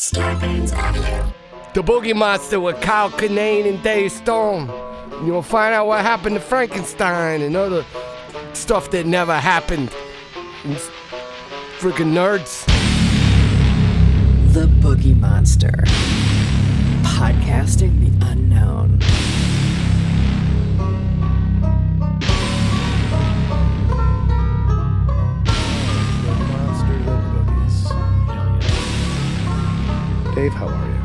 Scarpins Avenue. The Boogie Monster with Kyle Kinane and Dave Storm. You'll find out what happened to Frankenstein and other stuff that never happened. And Freaking nerds. The Boogie Monster. Podcasting the unknown. Dave, how are you?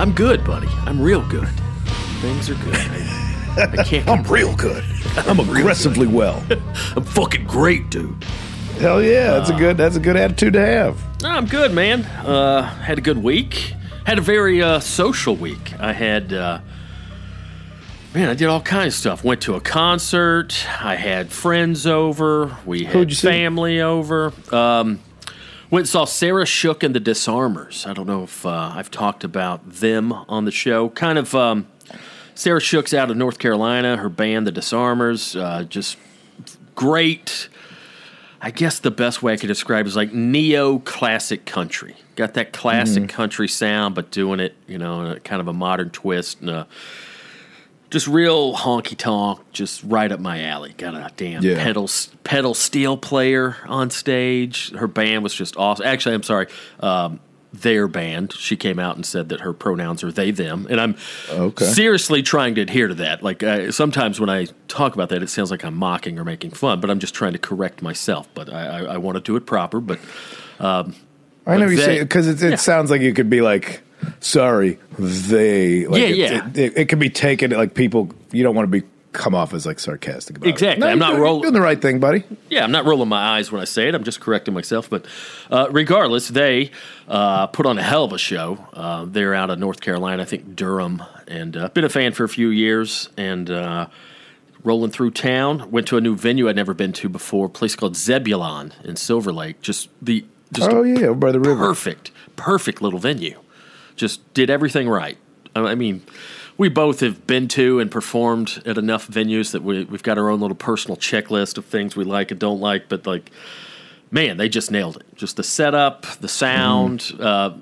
I'm good, buddy. I'm real good. Things are good. I, I can't. I'm real good. I'm aggressively well. I'm fucking great, dude. Hell yeah, that's a good that's a good attitude to have. No, I'm good, man. Uh, had a good week. Had a very uh, social week. I had, uh, man, I did all kinds of stuff. Went to a concert. I had friends over. We had Who'd you see? family over. Um, went and saw Sarah Shook and the Disarmers. I don't know if uh, I've talked about them on the show. Kind of. Um, Sarah Shook's out of North Carolina. Her band, the Disarmers, uh, just great. I guess the best way I could describe it is like neo classic country. Got that classic country sound, but doing it, you know, in a kind of a modern twist and a, just real honky tonk, just right up my alley. Got a damn Yeah. pedal pedal steel player on stage. Her band was just awesome. Actually, I'm sorry. Um, their band. She came out and said that her pronouns are they them, and I'm Okay. seriously trying to adhere to that. Like uh, sometimes when I talk about that, it sounds like I'm mocking or making fun, but I'm just trying to correct myself. But I, I, I want to do it proper. But I know But you they- say because it, it yeah. sounds like you could be like, sorry, they. Like Yeah, it, yeah. It, it, it can be taken like people. You don't want to be come off as like sarcastic about Exactly. it. I'm not rolling you're doing the right thing, buddy. yeah, I'm not rolling my eyes when I say it. I'm just correcting myself. But uh, regardless, they uh, put on a hell of a show. Uh, they're out of North Carolina, I think Durham, and uh, been a fan for a few years. And uh, rolling through town, went to a new venue I'd never been to before, a place called Zebulon in Silver Lake. Just the just Oh yeah, over by the river. perfect, perfect little venue. Just did everything right. I mean, we both have been to and performed at enough venues that we, we've got our own little personal checklist of things we like and don't like. But like, man, they just nailed it. Just the setup, the sound. Uh,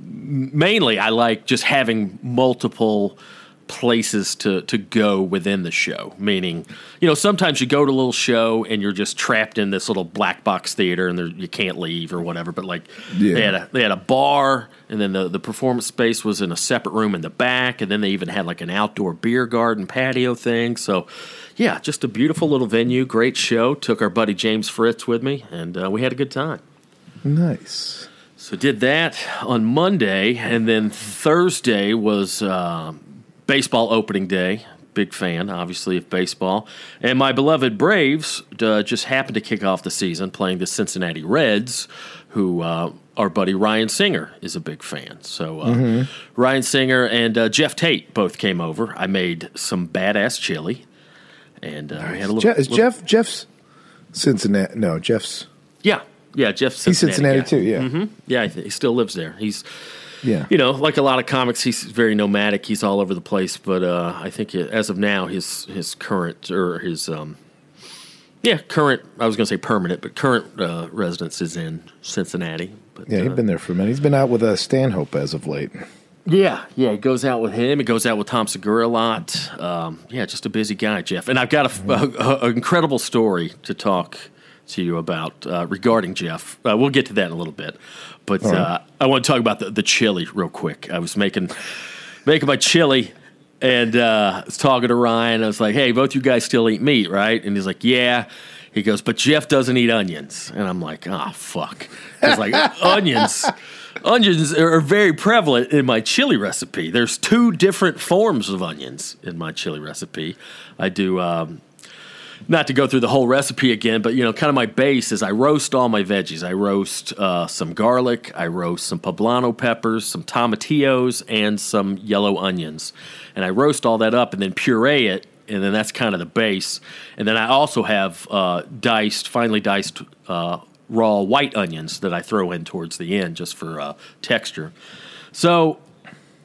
mainly, I like just having multiple places to to go within the show. Meaning, you know, sometimes you go to a little show and you're just trapped in this little black box theater and there, you can't leave or whatever. But like, Yeah. they had a they had a bar and then the the performance space was in a separate room in the back and then they even had like an outdoor beer garden patio thing. So. Yeah, just a beautiful little venue, great show. Took our buddy James Fritz with me, and uh, we had a good time. Nice. So did that on Monday, and then Thursday was uh, baseball opening day. Big fan, obviously, of baseball. And my beloved Braves uh, just happened to kick off the season playing the Cincinnati Reds, who uh, our buddy Ryan Singer is a big fan. So uh, Ryan Singer and uh, Jeff Tate both came over. I made some badass chili, and uh, we had a little. Je- is little- Jeff Jeff's Cincinnati? No, Jeff's Yeah, yeah, Jeff. he's Cincinnati guy. too. Yeah, hmm Yeah, he still lives there. He's yeah. you know, like a lot of comics, he's very nomadic. He's all over the place. But uh, I think it, as of now, his his current or his um, yeah, current. I was going to say permanent, but current uh, residence is in Cincinnati. But, Yeah, uh, he's been there for a minute. He's been out with uh, Stanhope as of late. yeah, yeah. He goes out with him. He goes out with Tom Segura a lot. Um, yeah, just a busy guy, Jeff. And I've got a, a, a incredible story to talk to you about uh, regarding Jeff. Uh, we'll get to that in a little bit, but uh, I want to talk about the, the chili real quick. I was making making my chili. And uh, I was talking to Ryan. I was like, "Hey, both you guys still eat meat, right?" And he's like, "Yeah." He goes, "But Jeff doesn't eat onions." And I'm like, "Ah, fuck." It's like onions. Onions are very prevalent in my chili recipe. There's two different forms of onions in my chili recipe. I do um, not to go through the whole recipe again, but you know, kind of my base is I roast all my veggies. I roast uh, some garlic, I roast some poblano peppers, some tomatillos, and some yellow onions, and I roast all that up and then puree it, and then that's kind of the base. And then I also have uh, diced, finely diced uh, raw white onions that I throw in towards the end just for uh, texture. So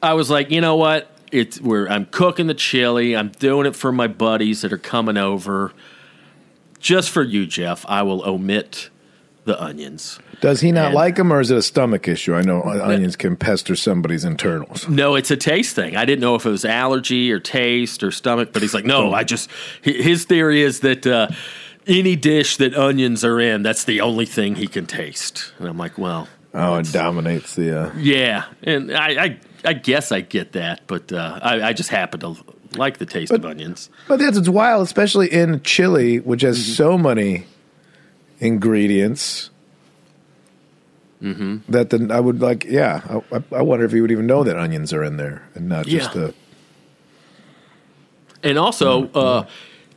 I was like, you know what? It's where I'm cooking the chili. I'm doing it for my buddies that are coming over. Just for you, Jeff, I will omit the onions. Does he not And- like them, or is it a stomach issue? I know onions can pester somebody's internals. No, it's a taste thing. I didn't know if it was allergy or taste or stomach, but he's like, no, I just. His theory is that uh, any dish that onions are in, that's the only thing he can taste. And I'm like, well, Oh, it dominates the. Uh, yeah, and I, I, I guess I get that, but uh, I, I just happen to like the taste of onions. but that's it's wild, especially in chili, which has Mm-hmm. so many ingredients. Mm-hmm. That the I would like, yeah. I, I wonder if you would even know that onions are in there and not just Yeah. the. And also, uh,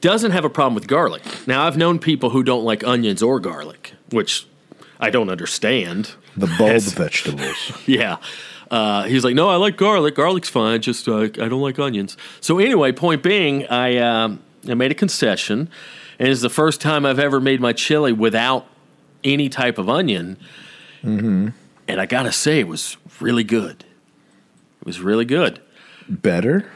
doesn't have a problem with garlic. Now, I've known people who don't like onions or garlic, which I don't understand. The bulb vegetables. Yeah. Uh, he's like, no, I like garlic. Garlic's fine. Just uh, I don't like onions. So anyway, point being, I um, I made a concession, and it's the first time I've ever made my chili without any type of onion. Mm-hmm. And I gotta say, it was really good. It was really good. Better?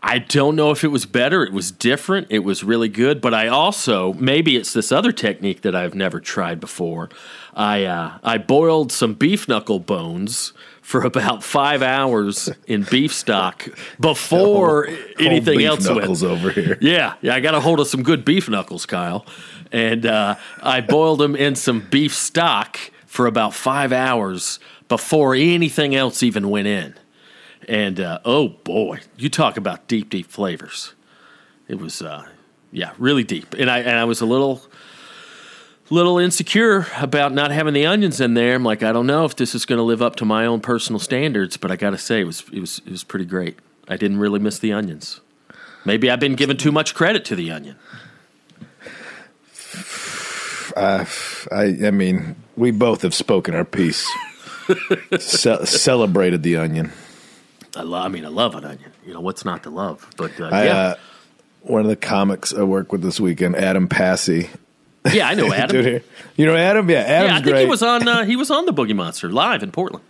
I don't know if it was better. It was different. It was really good. But I also maybe it's this other technique that I've never tried before. I uh, I boiled some beef knuckle bones for about five hours in beef stock before anything beef else knuckles went. over here. Yeah, yeah, I got a hold of some good beef knuckles, Kyle, and uh, I boiled them in some beef stock for about five hours before anything else even went in. And uh, oh boy, you talk about deep, deep flavors. It was, uh, yeah, really deep. And I and I was a little, little insecure about not having the onions in there. I'm like, I don't know if this is going to live up to my own personal standards, but I got to say, it was it was it was pretty great. I didn't really miss the onions. Maybe I've been giving too much credit to the onion. I, I mean, we both have spoken our piece. Ce- celebrated the onion. I, lo- I mean, I love an onion. You know, what's not to love? But uh, I, yeah, uh, one of the comics I work with this weekend, Adam Passy. yeah, I know Adam. Dude, you know Adam? Yeah, Adam's yeah, I think great. he was on. Uh, he was on the Boogie Monster live in Portland.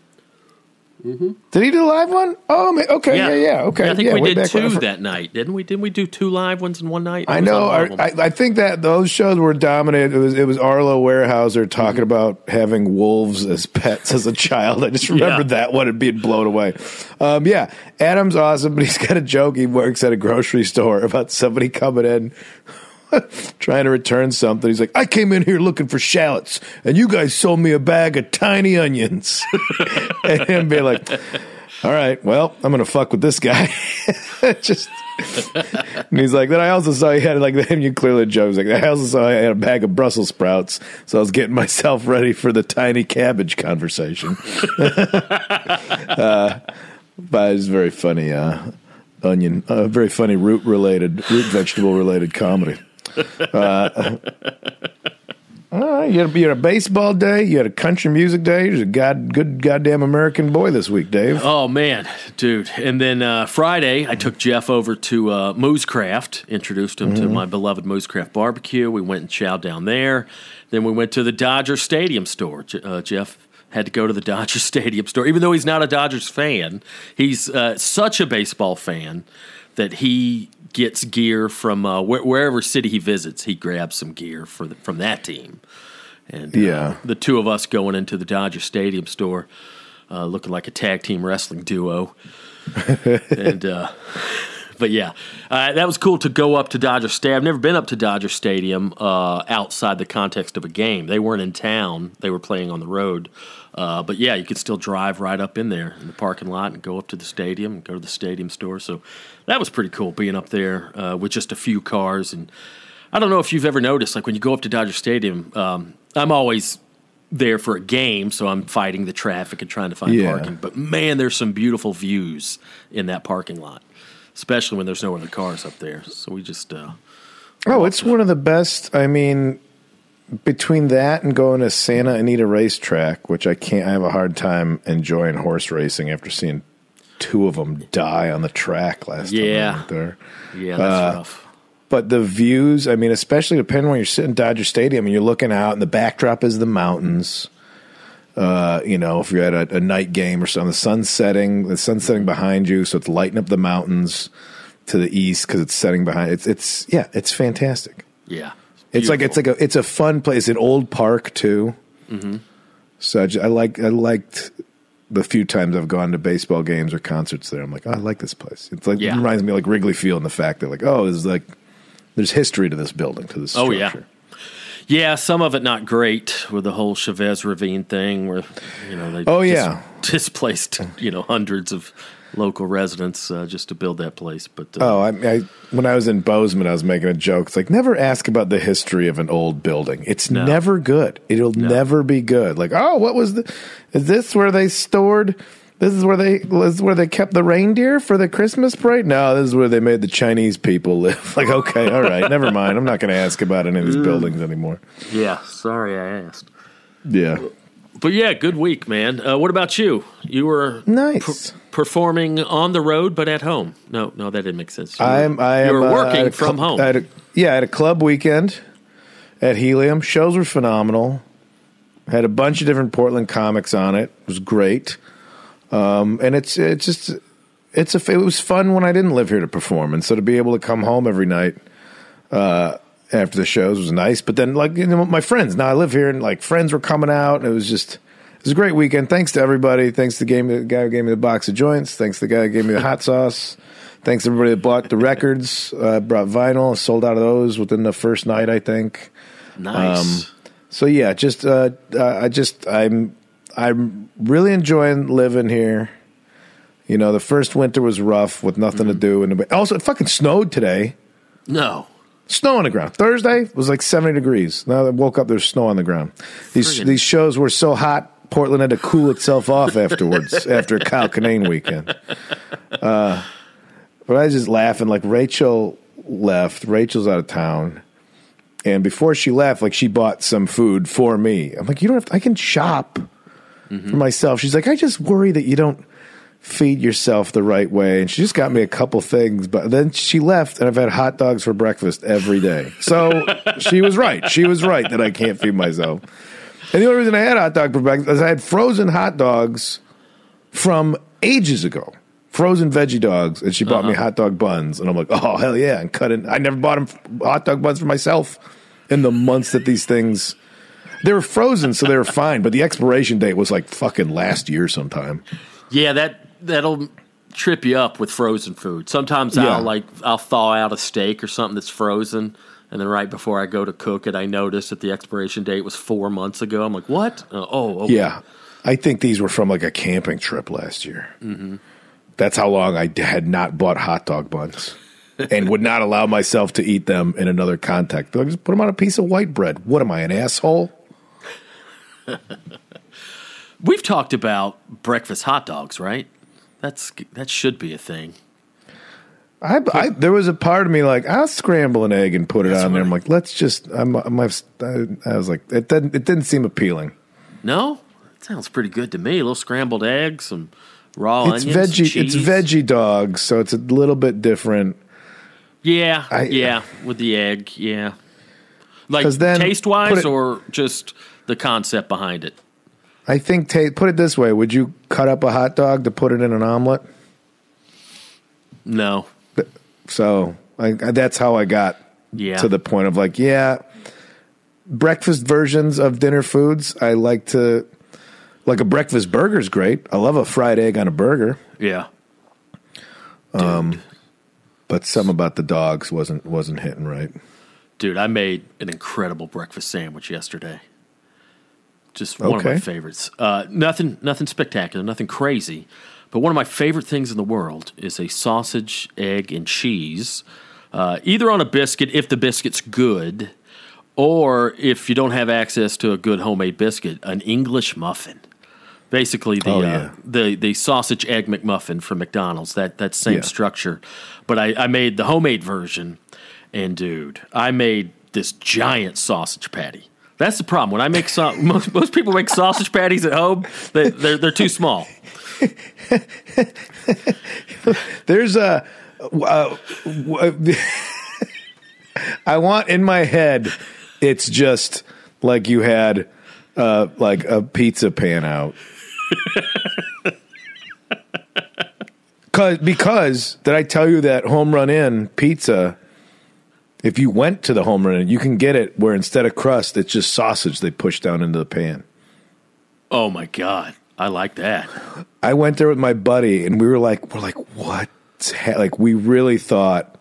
Did he do a live one? Oh, ma- okay, yeah, yeah, okay. I think yeah, we did back when two that night, didn't we? Didn't we do two live ones in one night? I know. on I, one of them. I, I think that those shows were dominated. It was it was Arlo Warehouser talking about having wolves as pets as a child. I just remember Yeah. that one and being blown away. Um, yeah, Adam's awesome, but he's got a joke. He works at a grocery store about somebody coming in. Trying to return something. He's like, I came in here looking for shallots, and you guys sold me a bag of tiny onions. and him being like, All right, well, I'm to fuck with this guy. Just. And he's like, then I also saw he had like then you clearly Joe was like, I also saw I had a bag of Brussels sprouts, so I was getting myself ready for the tiny cabbage conversation. uh, but it's very funny, uh, onion, uh, very funny root related, root vegetable related comedy. Uh, you had, you had a baseball day, you had a country music day. You're a god, good goddamn American boy this week, Dave. Oh man, dude! And then uh, Friday, I took Jeff over to uh, Moo's Craft, introduced him to my beloved Moo's Craft barbecue. We went and chowed down there. Then we went to the Dodger Stadium store. Uh, Jeff had to go to the Dodger Stadium store, even though he's not a Dodgers fan. He's uh, such a baseball fan that he gets gear from uh, wh- wherever city he visits. He grabs some gear for the, from that team. And uh, Yeah. the two of us going into the Dodger Stadium store, uh, looking like a tag team wrestling duo. and uh, but yeah, uh, that was cool to go up to Dodger Stadium. I've never been up to Dodger Stadium uh, outside the context of a game. They weren't in town; they were playing on the road. Uh, but yeah, you could still drive right up in there in the parking lot and go up to the stadium and go to the stadium store. So that was pretty cool being up there uh, with just a few cars. And I don't know if you've ever noticed, like when you go up to Dodger Stadium, um, I'm always there for a game, so I'm fighting the traffic and trying to find Yeah. parking. But man, there's some beautiful views in that parking lot, especially when there's no other cars up there. So we just uh, Oh, it's one of the best. I mean, between that and going to Santa Anita Racetrack, which I can't, I have a hard time enjoying horse racing after seeing two of them die on the track last time I Yeah. there. Yeah, that's Uh, rough. But the views, I mean, especially depending when you're sitting Dodger Stadium and you're looking out, and the backdrop is the mountains. Uh, you know, if you're at a, a night game or something, the sun's setting, the sun's setting behind you, so it's lighting up the mountains to the east because it's setting behind. It's it's yeah, it's fantastic. Yeah. It's like it's like a it's a fun place. An old park too. Mm-hmm. So I, ju- I like I liked the few times I've gone to baseball games or concerts there. I'm like, oh, I like this place. It's like Yeah. it reminds me of like Wrigley Field and the fact that like oh, there's like there's history to this building to this. Oh, yeah. Yeah, some of it not great with the whole Chavez Ravine thing, where you know they Oh, dis- yeah. displaced you know hundreds of local residents uh, just to build that place. But uh, Oh, I, I when I was in Bozeman, I was making a joke. It's like never ask about the history of an old building. It's No. never good. It'll never be good. Like, oh, what was the? Is this where they stored? This is where they this is where they kept the reindeer for the Christmas parade. No, this is where they made the Chinese people live. Like, okay, all right, never mind. I'm not going to ask about any of Mm. these buildings anymore. yeah, sorry I asked. Yeah, But yeah, good week, man. Uh, what about you? You were nice. performing on the road, but at home. No, no, that didn't make sense. You I'm. I am. you were uh, working a from cl- home. I a, yeah, I had a club weekend at Helium. Shows were phenomenal. Had a bunch of different Portland comics on it. It was great. Um, and it's it's just it's a it was fun when I didn't live here to perform, and so to be able to come home every night uh, after the shows was nice. But then like you know, my friends now I live here, and like friends were coming out, and it was just. It was a great weekend. Thanks to everybody. Thanks to the, game, the guy who gave me the box of joints. Thanks to the guy who gave me the hot sauce. Thanks to everybody that bought the records. Uh, brought vinyl. And sold out of those within the first night, I think. nice. So yeah, just uh, uh, I just I'm I'm really enjoying living here. You know, the first winter was rough with nothing to do, and also it fucking snowed today. no. Snow on the ground. Thursday was like seventy degrees. Now that I woke up, there's snow on the ground. These Friggin- these shows were so hot. Portland had to cool itself off afterwards after Kyle Kinane weekend. Uh, but I was just laughing. Like Rachel left. Rachel's out of town. And before she left, like she bought some food for me. I'm like, you don't have to, I can shop for myself. She's like, I just worry that you don't feed yourself the right way. And she just got me a couple things, but then she left and I've had hot dogs for breakfast every day. So she was right. She was right that I can't feed myself. And the only reason I had hot dog for breakfast is I had frozen hot dogs from ages ago. Frozen veggie dogs, and she bought me uh-huh. hot dog buns, and I'm like, oh hell yeah! And cut it. I never bought them hot dog buns for myself in the months that these things they were frozen, so they were fine. But the expiration date was like fucking last year sometime. Yeah, that that'll trip you up with frozen food. Sometimes Yeah. I'll like I'll thaw out a steak or something that's frozen, and then right before I go to cook it, I notice that the expiration date was four months ago. I'm like, what? Uh, oh, okay. Yeah, I think these were from like a camping trip last year. Mm-hmm. That's how long I had not bought hot dog buns. and would not allow myself to eat them in another context. Like, just put them on a piece of white bread. What am I, an asshole? We've talked about breakfast hot dogs, right? That's that should be a thing. I, I there was a part of me like I'll scramble an egg and put it That's on there. I'm like, let's just. I'm, I'm, I was like, it didn't. It didn't seem appealing. No, it sounds pretty good to me. A little scrambled eggs, some raw It's onions, veggie. cheese. It's veggie dogs, so it's a little bit different. Yeah, I- yeah, with the egg, yeah. Like taste wise, or just the concept behind it. I think. Ta- put it this way: Would you cut up a hot dog to put it in an omelet? No, So I, that's how I got yeah, to the point of like, yeah, breakfast versions of dinner foods. I like to like a breakfast burger's great. I love a fried egg on a burger, yeah. dude. but some about the dogs wasn't wasn't hitting right. Dude, I made an incredible breakfast sandwich yesterday. Just one of my favorites. Uh, nothing, nothing spectacular, nothing crazy, but one of my favorite things in the world is a sausage, egg, and cheese, uh, either on a biscuit if the biscuit's good, or if you don't have access to a good homemade biscuit, an English muffin. Basically, the Oh, uh, the the sausage egg McMuffin from McDonald's. That that same Yeah. structure, but I, I made the homemade version, And dude, I made this giant sausage patty. That's the problem. When I make so- most most people make sausage patties at home, they, they're they're too small. There's a. Uh, w- I want in my head, it's just like you had uh, like a pizza pan out. Cause, because did I tell you that Home Run Inn pizza? If you went to the home run you can get it where instead of crust, it's just sausage they push down into the pan. Oh my god, I like that. I went there with my buddy, and we were like, we're like, what? Like, we really thought,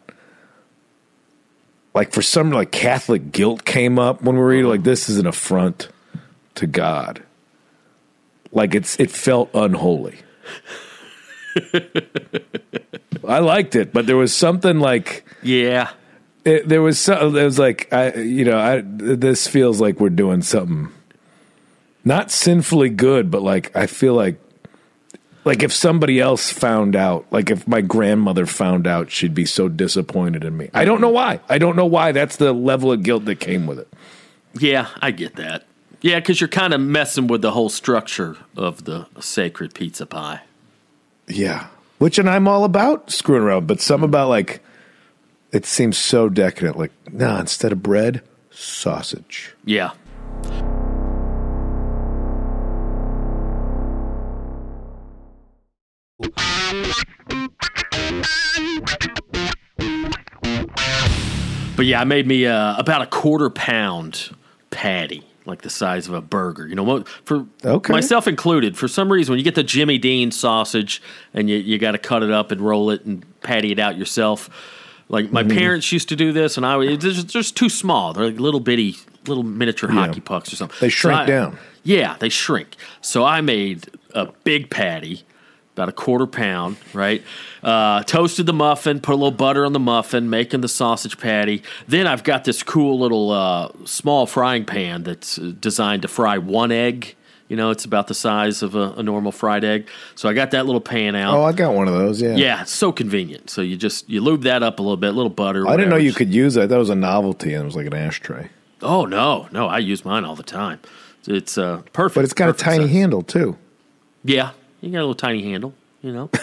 like, for some like Catholic guilt came up when we were eating. Like, this is an affront to God. Like, it's it felt unholy. I liked it, but there was something like Yeah, it, there was some. It was like I, you know, I this feels like we're doing something not sinfully good, but like I feel like like if somebody else found out, like if my grandmother found out, she'd be so disappointed in me. I don't know why. I don't know why. That's the level of guilt that came with it. yeah, I get that. Yeah, because you're kind of messing with the whole structure of the sacred pizza pie. Yeah, which and I'm all about screwing around, but some about like it seems so decadent. Like nah, instead of bread, sausage. Yeah. But yeah, I made me uh, about a quarter pound patty, like the size of a burger. You know, for Okay. myself included. For some reason, when you get the Jimmy Dean sausage and you, you got to cut it up and roll it and patty it out yourself, like my Mm-hmm. parents used to do this, and I was just, just too small. They're like little bitty, little miniature Yeah. hockey pucks or something. They shrink I- down. Yeah, they shrink. So I made a big patty, about a quarter pound, right? Uh, toasted the muffin, put a little butter on the muffin, making the sausage patty. Then I've got this cool little uh, small frying pan that's uh, designed to fry one egg. You know, it's about the size of a, a normal fried egg. So I got that little pan out. Oh, I got one of those. Yeah. yeah, so convenient. So you just you lube that up a little bit, a little butter. I didn't know you could use it. That was a novelty, and it was like an ashtray. Oh no, no, I use mine all the time. It's uh, perfect. But it's got a tiny size. handle too. Yeah, you got a little tiny handle, you know.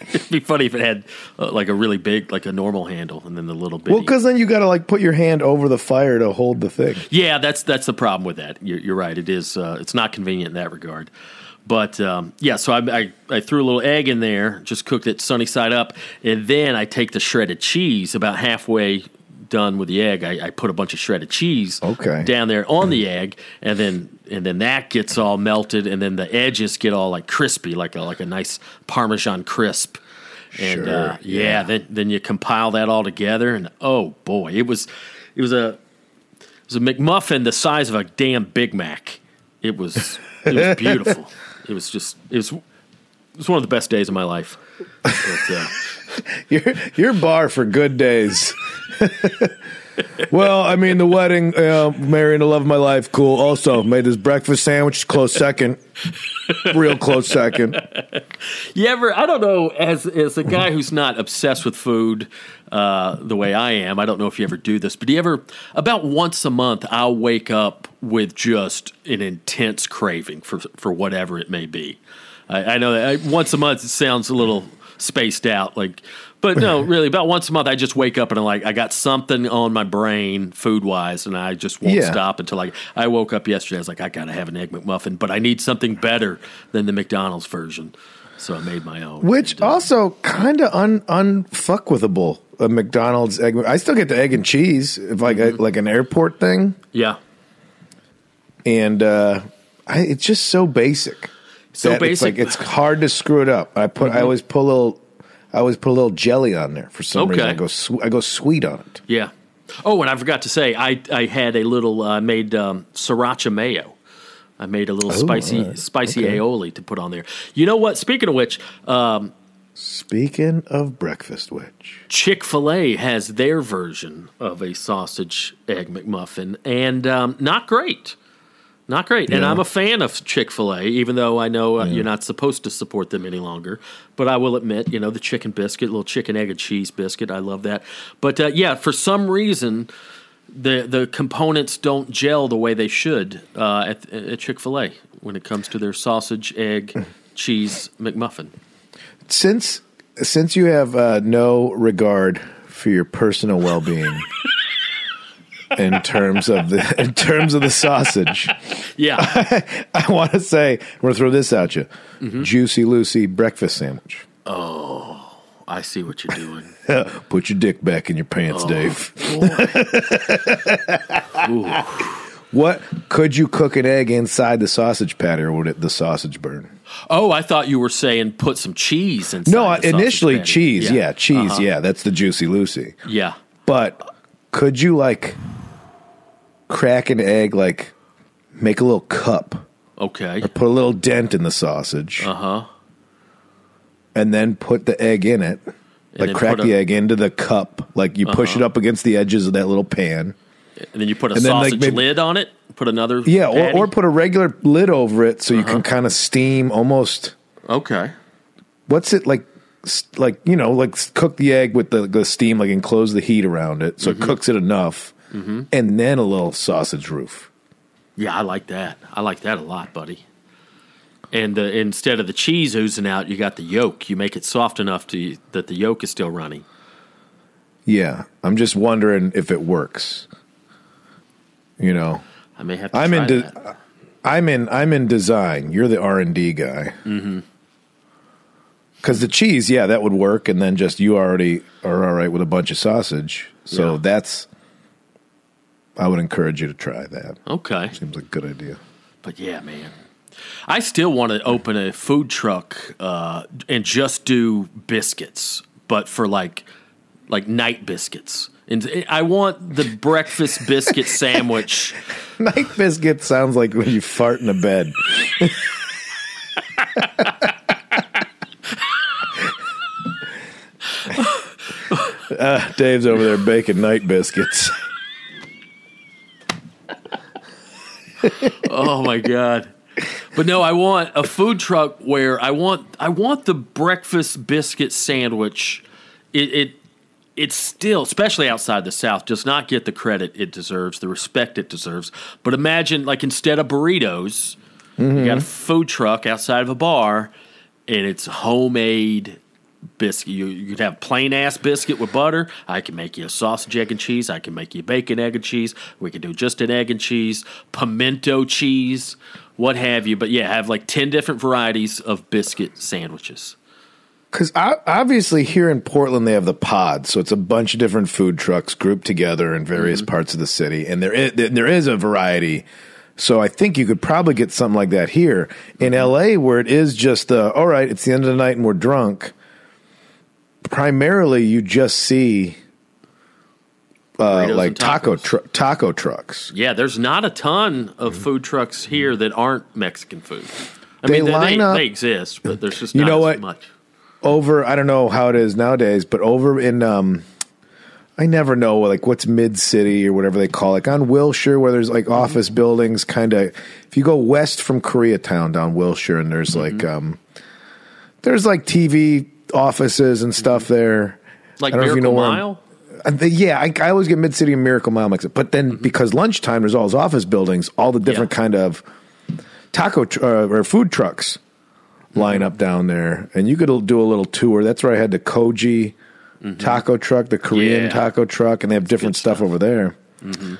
It'd be funny if it had uh, like a really big, like a normal handle, and then the little bit. Well, because then you got to like put your hand over the fire to hold the thing. yeah, that's that's the problem with that. You're, you're right. It is. Uh, it's not convenient in that regard. But um, yeah, so I, I I threw a little egg in there, just cooked it sunny side up, and then I take the shredded cheese about halfway done with the egg. I, I put a bunch of shredded cheese Okay. down there on the egg, and then and then that gets all melted, and then the edges get all like crispy, like a like a nice Parmesan crisp. And Sure, uh, yeah, yeah. then then you compile that all together, and oh boy, it was it was a it was a McMuffin the size of a damn Big Mac. It was it was beautiful. it was just it was it was one of the best days of my life. But, uh, Your your bar for good days. well, I mean, the wedding, uh, marrying the love of my life, cool. Also, made this breakfast sandwich, close second, real close second. You ever? I don't know. As as a guy who's not obsessed with food uh, the way I am, I don't know if you ever do this, but do you ever? About once a month, I'll wake up with just an intense craving for for whatever it may be. I, I know that I, once a month it sounds a little spaced out, like, but no, really, about once a month, I just wake up and I'm like, I got something on my brain, food wise, and I just won't Yeah. stop until I. I woke up yesterday. I was like, I gotta have an egg McMuffin, but I need something better than the McDonald's version. So I made my own. Which uh, also kind of un unfuckwithable. A McDonald's egg. I still get the egg and cheese, if like a, like an airport thing, yeah, and uh, I, it's just so basic. So that It's basic. Mm-hmm. like it's hard to screw it up. I put. I always put a little. I always put a little jelly on there for some reason. I go. I go sweet on it. yeah. Oh, and I forgot to say, I I had a little uh, made um, sriracha mayo. I made a little spicy Oh, all right. spicy Okay. aioli to put on there. You know what? Speaking of which, um, Speaking of breakfast, which Chick Fil A has their version of a sausage egg McMuffin, and um, not great. Not great. And I'm a fan of Chick fil A, even though I know uh, you're not supposed to support them any longer. But I will admit, you know, the chicken biscuit, little chicken, egg, and cheese biscuit, I love that. But uh, yeah, for some reason, the, the components don't gel the way they should uh, at, at Chick fil A when it comes to their sausage, egg, cheese McMuffin. Since since you have uh, no regard for your personal well being in terms of the in terms of the sausage, Yeah. I want to say I'm going to throw this at you: Mm-hmm. Juicy Lucy breakfast sandwich. Oh. I see what you're doing. Put your dick back in your pants, Oh, Dave. what could you cook an egg inside the sausage patty, or would it the sausage burn? Oh, I thought you were saying put some cheese inside. No, initially patty. cheese. Yeah, cheese. Uh-huh. Yeah, that's the Juicy Lucy. Yeah. But could you like crack an egg, like make a little cup, Okay. Or put a little dent in the sausage, Uh huh. and then put the egg in it? Like crack the a- egg into the cup, like you push Uh-huh. it up against the edges of that little pan. And then you put a And then, like, sausage maybe- lid on it. Put another. Yeah, or? Uh-huh. or put a regular lid over it so you can kind of steam almost. Okay. What's it like? Like you know, like cook the egg with the, the steam, like enclose the heat around it, so Mm-hmm. it cooks it enough, and then a little sausage roof. Yeah, I like that. I like that a lot, buddy. And uh, instead of the cheese oozing out, you got the yolk. You make it soft enough to that the yolk is still running. Yeah, I'm just wondering if it works. You know, I may have to I'm in. De- that. I'm in. I'm in design. You're the R and D guy. Mm-hmm. Because the cheese, yeah, that would work, and then just you already are all right with a bunch of sausage. So Yeah. that's. I would encourage you to try that. Okay. Seems like a good idea. But yeah, man. I still want to open a food truck uh, and just do biscuits, but for like like night biscuits. And I want the breakfast biscuit sandwich. Night biscuit sounds like when you fart in a bed. uh, Dave's over there baking night biscuits. Oh my god. But no, I want a food truck where I want I want the breakfast biscuit sandwich. It, it it's still, especially outside the South, does not get the credit it deserves, the respect it deserves. But imagine, like, instead of burritos, you got a mm-hmm. food truck outside of a bar, and it's homemade biscuit. You, you could have plain ass biscuit with butter. I can make you a sausage, egg, and cheese. I can make you bacon, egg, and cheese. We can do just an egg and cheese, pimento cheese, what have you. But yeah, have like 10 different varieties of biscuit sandwiches. Because obviously here in Portland they have the pod, so it's a bunch of different food trucks grouped together in various mm-hmm. parts of the city, and there is, there is a variety. So I think you could probably get something like that here in mm-hmm. L.A., where it is just the all right. It's the end of the night and we're drunk. Primarily, you just see uh, like taco tru- taco trucks. Yeah, there's not a ton of food trucks here that aren't Mexican food. I They mean, they, line they, up- they exist, but there's just You not know as what? much. over I don't know how it is nowadays, but over in um I never know like what's mid city or whatever they call it. Like on Wilshire where there's like office buildings kind of if you go west from Koreatown down Wilshire and there's like um there's like TV offices and stuff there. Like I don't know if you Miracle know Mile? Uh, yeah, I, I always get Mid City and Miracle Mile mixed up. But then because lunchtime, there's all those office buildings, all the different Mm-hmm. Yeah. kind of taco tr- uh, or food trucks line up down there, and you could do a little tour. That's where I had the Kogi taco truck, the Korean Mm-hmm. Yeah. taco truck, and they have different stuff stuff. over there. Mm-hmm.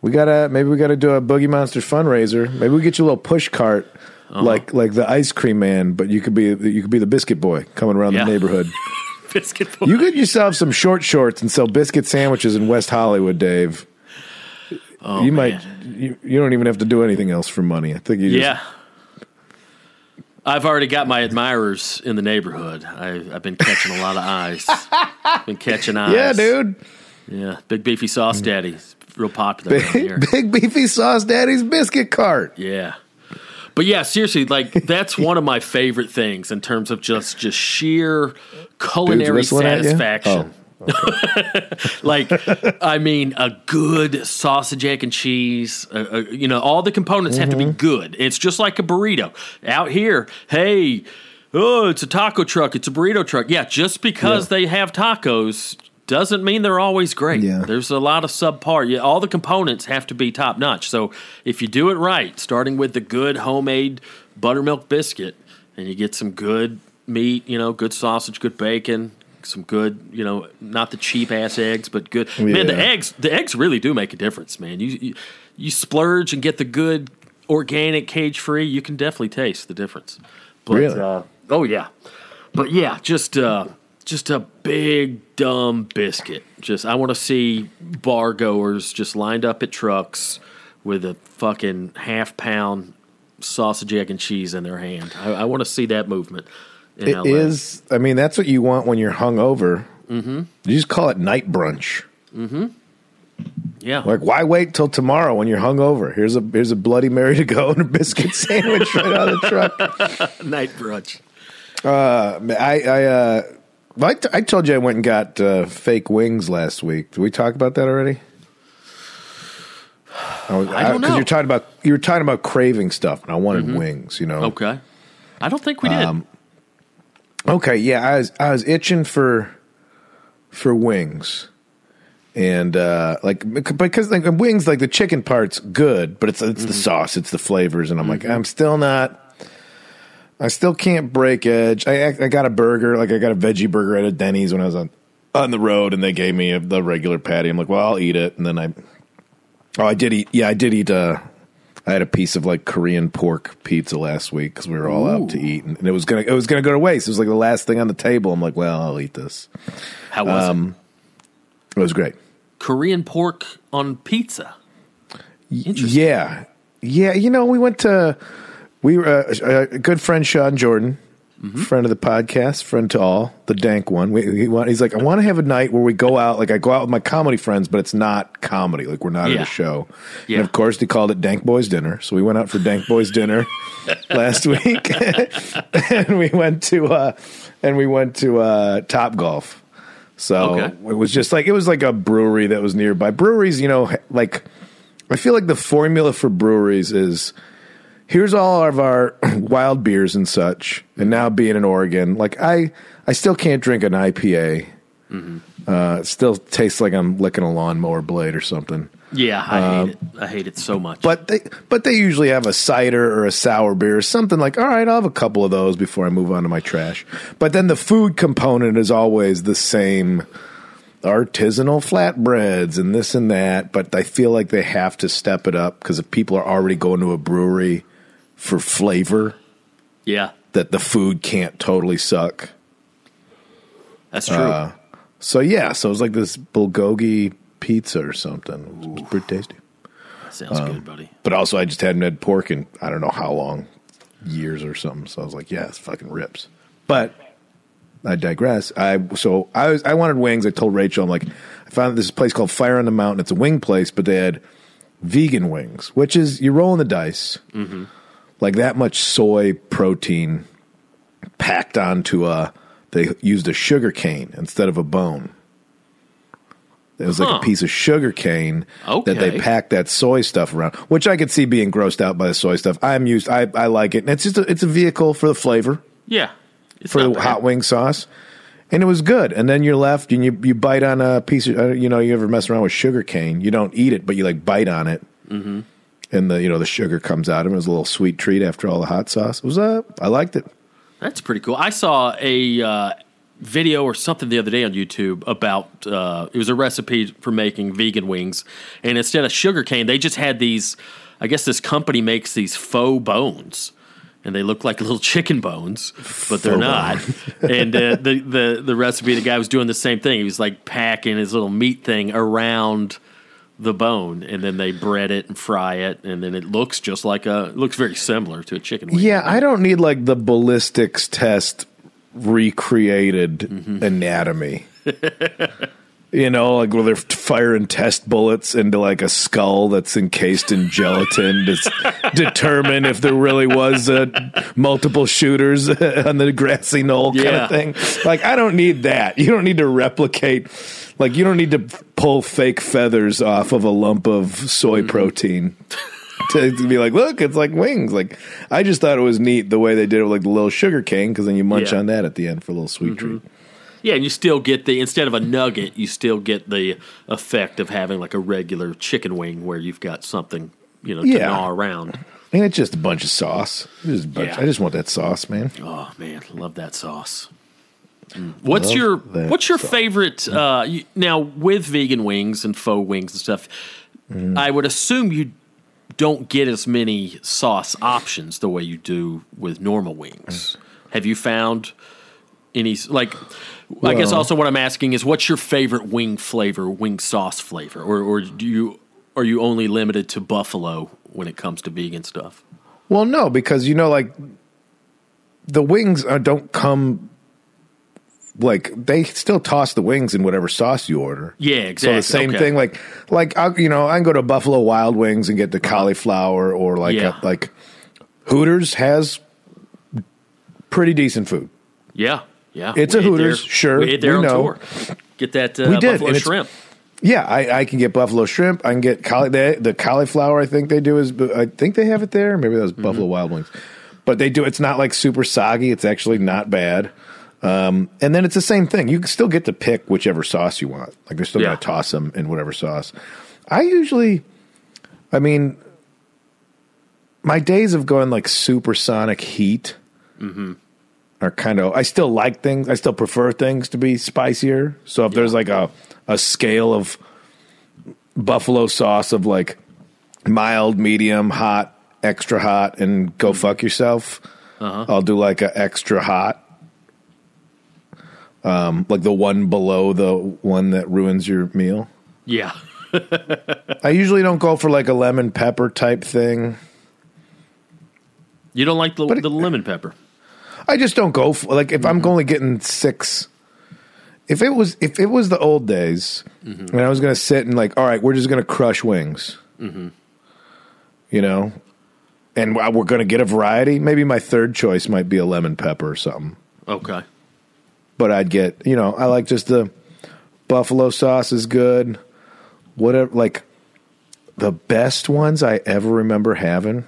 We gotta maybe we gotta do a Boogie Monster fundraiser. Maybe we get you a little push cart. Uh-huh. Like like the ice cream man, but you could be you could be the biscuit boy coming around Yeah. the neighborhood. Biscuit boy. You get yourself some short shorts and sell biscuit sandwiches in West Hollywood, Dave. Oh, you man. might you, you don't even have to do anything else for money. I think you just Yeah. I've already got my admirers in the neighborhood. I, I've been catching a lot of eyes. been catching eyes. Yeah, dude. Yeah, big beefy sauce daddy. Real popular around here. Big, big beefy sauce daddy's biscuit cart. Yeah. But yeah, seriously, like that's one of my favorite things in terms of just just sheer culinary whistling at you? satisfaction. like, I mean, a good sausage, egg, and cheese. Uh, uh, you know, all the components have to be good. It's just like a burrito. Out here, hey, oh, it's a taco truck. It's a burrito truck. Yeah, just because Yeah. they have tacos doesn't mean they're always great. Yeah. There's a lot of subpar. Yeah, all the components have to be top notch. So if you do it right, starting with the good homemade buttermilk biscuit, and you get some good meat, you know, good sausage, good bacon, some good, you know, not the cheap ass eggs, but good. Man, the eggs, the eggs really do make a difference, man. You you, you splurge and get the good organic cage free, you can definitely taste the difference. But, Really? Uh, oh yeah, but yeah, just uh, just a big dumb biscuit. Just I want to see bar goers just lined up at trucks with a fucking half pound sausage, egg, and cheese in their hand. I, I want to see that movement. In It LA. is. I mean, that's what you want when you're hungover. Mm-hmm. You just call it night brunch. Mm-hmm. yeah. Like, why wait till tomorrow when you're hungover? Here's a here's a Bloody Mary to go and a biscuit sandwich right out of the truck. night brunch. Uh, I I uh, I, t- I told you I went and got uh, fake wings last week. Did we talk about that already? Oh, I don't know. Because you're talking about you were talking about craving stuff, and I wanted wings. You know. Okay. I don't think we did. Um, Okay, yeah, I was I was itching for for wings, and uh like because like wings, like the chicken part's good, but it's it's the sauce, it's the flavors, and I'm like, I'm still not. I still can't break edge. I I got a burger, like I got a veggie burger at a Denny's when I was on on the road, and they gave me a, the regular patty. I'm like, well, I'll eat it, and then I. Oh, I did eat. Yeah, I did eat. Uh, I had a piece of like Korean pork pizza last week because we were all out to eat, and, and it was gonna it was gonna go to waste. It was like the last thing on the table. I'm like, well, I'll eat this. How was um, it? It was great. Korean pork on pizza. Interesting. Yeah, yeah. You know, we went to we were uh, a good friend Sean Jordan, Mm-hmm. friend of the podcast, friend to all, the dank one. We, he want, he's like, I want to have a night where we go out. Like I go out with my comedy friends, but it's not comedy. Like we're not at a show. Yeah. And of course, they called it Dank Boys Dinner. So we went out for Dank Boys Dinner last week, and we went to uh, and we went to uh, Top Golf. So Okay. it was just like it was like a brewery that was nearby. Breweries, you know, like I feel like the formula for breweries is here's all of our wild beers and such. And now being in Oregon, like I, I still can't drink an IPA. Uh, it still tastes like I'm licking a lawnmower blade or something. Yeah, I hate it. I hate it so much. Um, But they, but they usually have a cider or a sour beer or something like. All right, I'll have a couple of those before I move on to my trash. But then the food component is always the same artisanal flatbreads and this and that. But I feel like they have to step it up because if people are already going to a brewery for flavor, yeah, that the food can't totally suck. that's true. Uh, So yeah, so it was like this bulgogi pizza or something. It was pretty tasty. Sounds um, good, buddy. But also, I just hadn't had pork in I don't know how long, years or something. So I was like, yeah, it's fucking rips. But I digress. I so I was I wanted wings. I told Rachel, I'm like, I found this place called Fire on the Mountain. It's a wing place, but they had vegan wings, which is you're rolling the dice, like that much soy protein packed onto a. They used a sugar cane instead of a bone. It was like a piece of sugar cane that they packed that soy stuff around, which I could see being grossed out by the soy stuff. I'm used. I, I like it. And it's just a, it's a vehicle for the flavor Yeah, for the hot wing sauce, and it was good. And then you're left and you you bite on a piece of uh, you know you ever mess around with sugar cane? You don't eat it, but you like bite on it, mm-hmm. And the you know the sugar comes out of it. It was a little sweet treat after all the hot sauce. It was uh, I liked it. That's pretty cool. I saw a uh, video or something the other day on YouTube about uh, it was a recipe for making vegan wings, and instead of sugar cane, they just had these. I guess this company makes these faux bones. And they look like little chicken bones, but they're Faux not. and uh, the, the the recipe, the guy was doing the same thing. He was like packing his little meat thing around the bone, and then they bread it and fry it, and then it looks just like a. Looks very similar to a chicken wing. Yeah, I don't need like the ballistics test recreated Mm-hmm. anatomy. You know, like where they're firing test bullets into like a skull that's encased in gelatin to determine if there really was uh, multiple shooters on the grassy knoll kind Yeah. of thing. Like, I don't need that. You don't need to replicate. Like, you don't need to pull fake feathers off of a lump of soy protein. To, to be like, look, it's like wings. Like, I just thought it was neat the way they did it with like the little sugar cane because then you munch Yeah. on that at the end for a little sweet mm-hmm. treat. Yeah, and you still get the instead of a nugget, you still get the effect of having like a regular chicken wing where you've got something you know to Yeah. gnaw around. And it's just a bunch of sauce. Bunch- Yeah. I just want that sauce, man. Oh man, love that sauce. Mm. What's Love your What's your favorite uh, you, now with vegan wings and faux wings and stuff? Mm-hmm. I would assume you don't get as many sauce options the way you do with normal wings. Have you found any like? I guess also what I'm asking is, what's your favorite wing flavor, wing sauce flavor, or or do you are you only limited to buffalo when it comes to vegan stuff? Well, no, because you know, like the wings uh, don't come like they still toss the wings in whatever sauce you order. Yeah, exactly. So the same Okay. thing, like like I, you know, I can go to Buffalo Wild Wings and get the cauliflower, or like Yeah. a, like Hooters has pretty decent food. Yeah, yeah. It's a We ate Hooters, there- sure, We we know. tour. Get that uh, We did, buffalo shrimp. Yeah, I, I can get buffalo shrimp. I can get cauli- the, the cauliflower. I think they do is I think they have it there. Maybe that was Mm-hmm. Buffalo Wild Wings, but they do. It's not like super soggy. It's actually not bad. Um, and then it's the same thing. You can still get to pick whichever sauce you want. Like they're still Yeah. going to toss them in whatever sauce. I usually, I mean, my days of going like supersonic heat Mm-hmm. are kind of. I still like things. I still prefer things to be spicier. So if there's like a a scale of buffalo sauce of like mild, medium, hot, extra hot, and go fuck yourself. I'll do like a extra hot, um, like the one below the one that ruins your meal. Yeah. I usually don't go for like a lemon pepper type thing. You don't like the, it- the lemon pepper. I just don't go for like if I'm mm-hmm. only getting six. If it was if it was the old days, mm-hmm. and I was going to sit and like, all right, we're just going to crush wings, mm-hmm. you know, and uh, we're going to get a variety. Maybe my third choice might be a lemon pepper or something, Okay. But I'd get you know I like just the buffalo sauce is good. Whatever, like the best ones I ever remember having.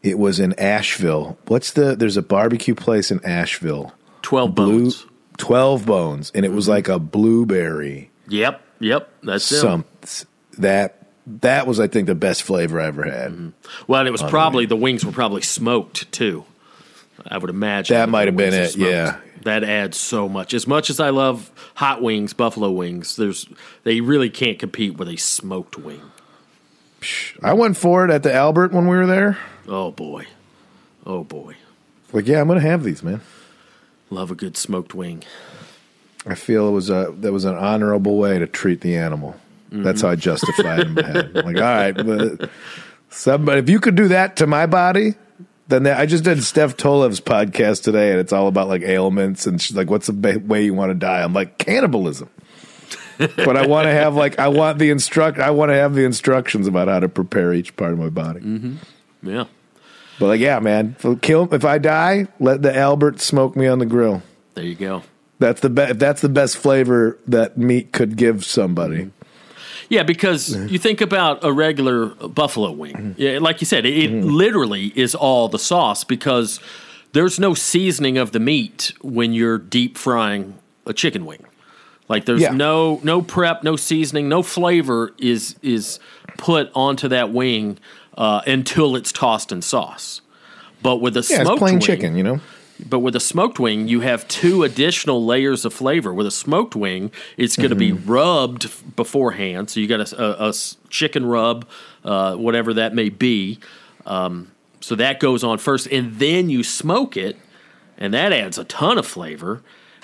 It was in Asheville. What's the? There's a barbecue place in Asheville. 12 Blue, bones. 12 bones and it was mm-hmm. like a blueberry Yep. Yep. That's it. some that that was i think the best flavor i ever had mm-hmm. Well, and it was probably, the wings were probably smoked too. I would imagine. That might have been it, yeah. That adds so much. As much as I love hot wings, buffalo wings, there's they really can't compete with a smoked wing. i went for it at the albert when we were there Oh boy. Oh boy. like yeah i'm gonna have these man Love a good smoked wing. i feel it was a that was an honorable way to treat the animal that's how i mm-hmm. justified it in my head like all right but somebody if you could do that to my body then that, I just did Steph Tolev's podcast today, and it's all about like ailments, and she's like, "What's the ba- way you want to die?" I'm like, "Cannibalism." but I want to have like I want the instruct I want to have the instructions about how to prepare each part of my body. Mm-hmm. Yeah. But like, yeah, man, if, kill if I die, let the Albert smoke me on the grill. There you go. That's the best. That's the best flavor that meat could give somebody. Mm-hmm. Yeah, because you think about a regular buffalo wing. Yeah, like you said, it, it literally is all the sauce because there's no seasoning of the meat when you're deep frying a chicken wing. Like there's Yeah. no no prep, no seasoning, no flavor is is put onto that wing uh, until it's tossed in sauce. But with a Yeah, smoked it's plain wing, chicken, you know. But with a smoked wing, you have two additional layers of flavor. With a smoked wing, it's going to be Mm-hmm. rubbed beforehand. So you got a chicken rub, uh, whatever that may be. Um, so that goes on first, and then you smoke it, and that adds a ton of flavor.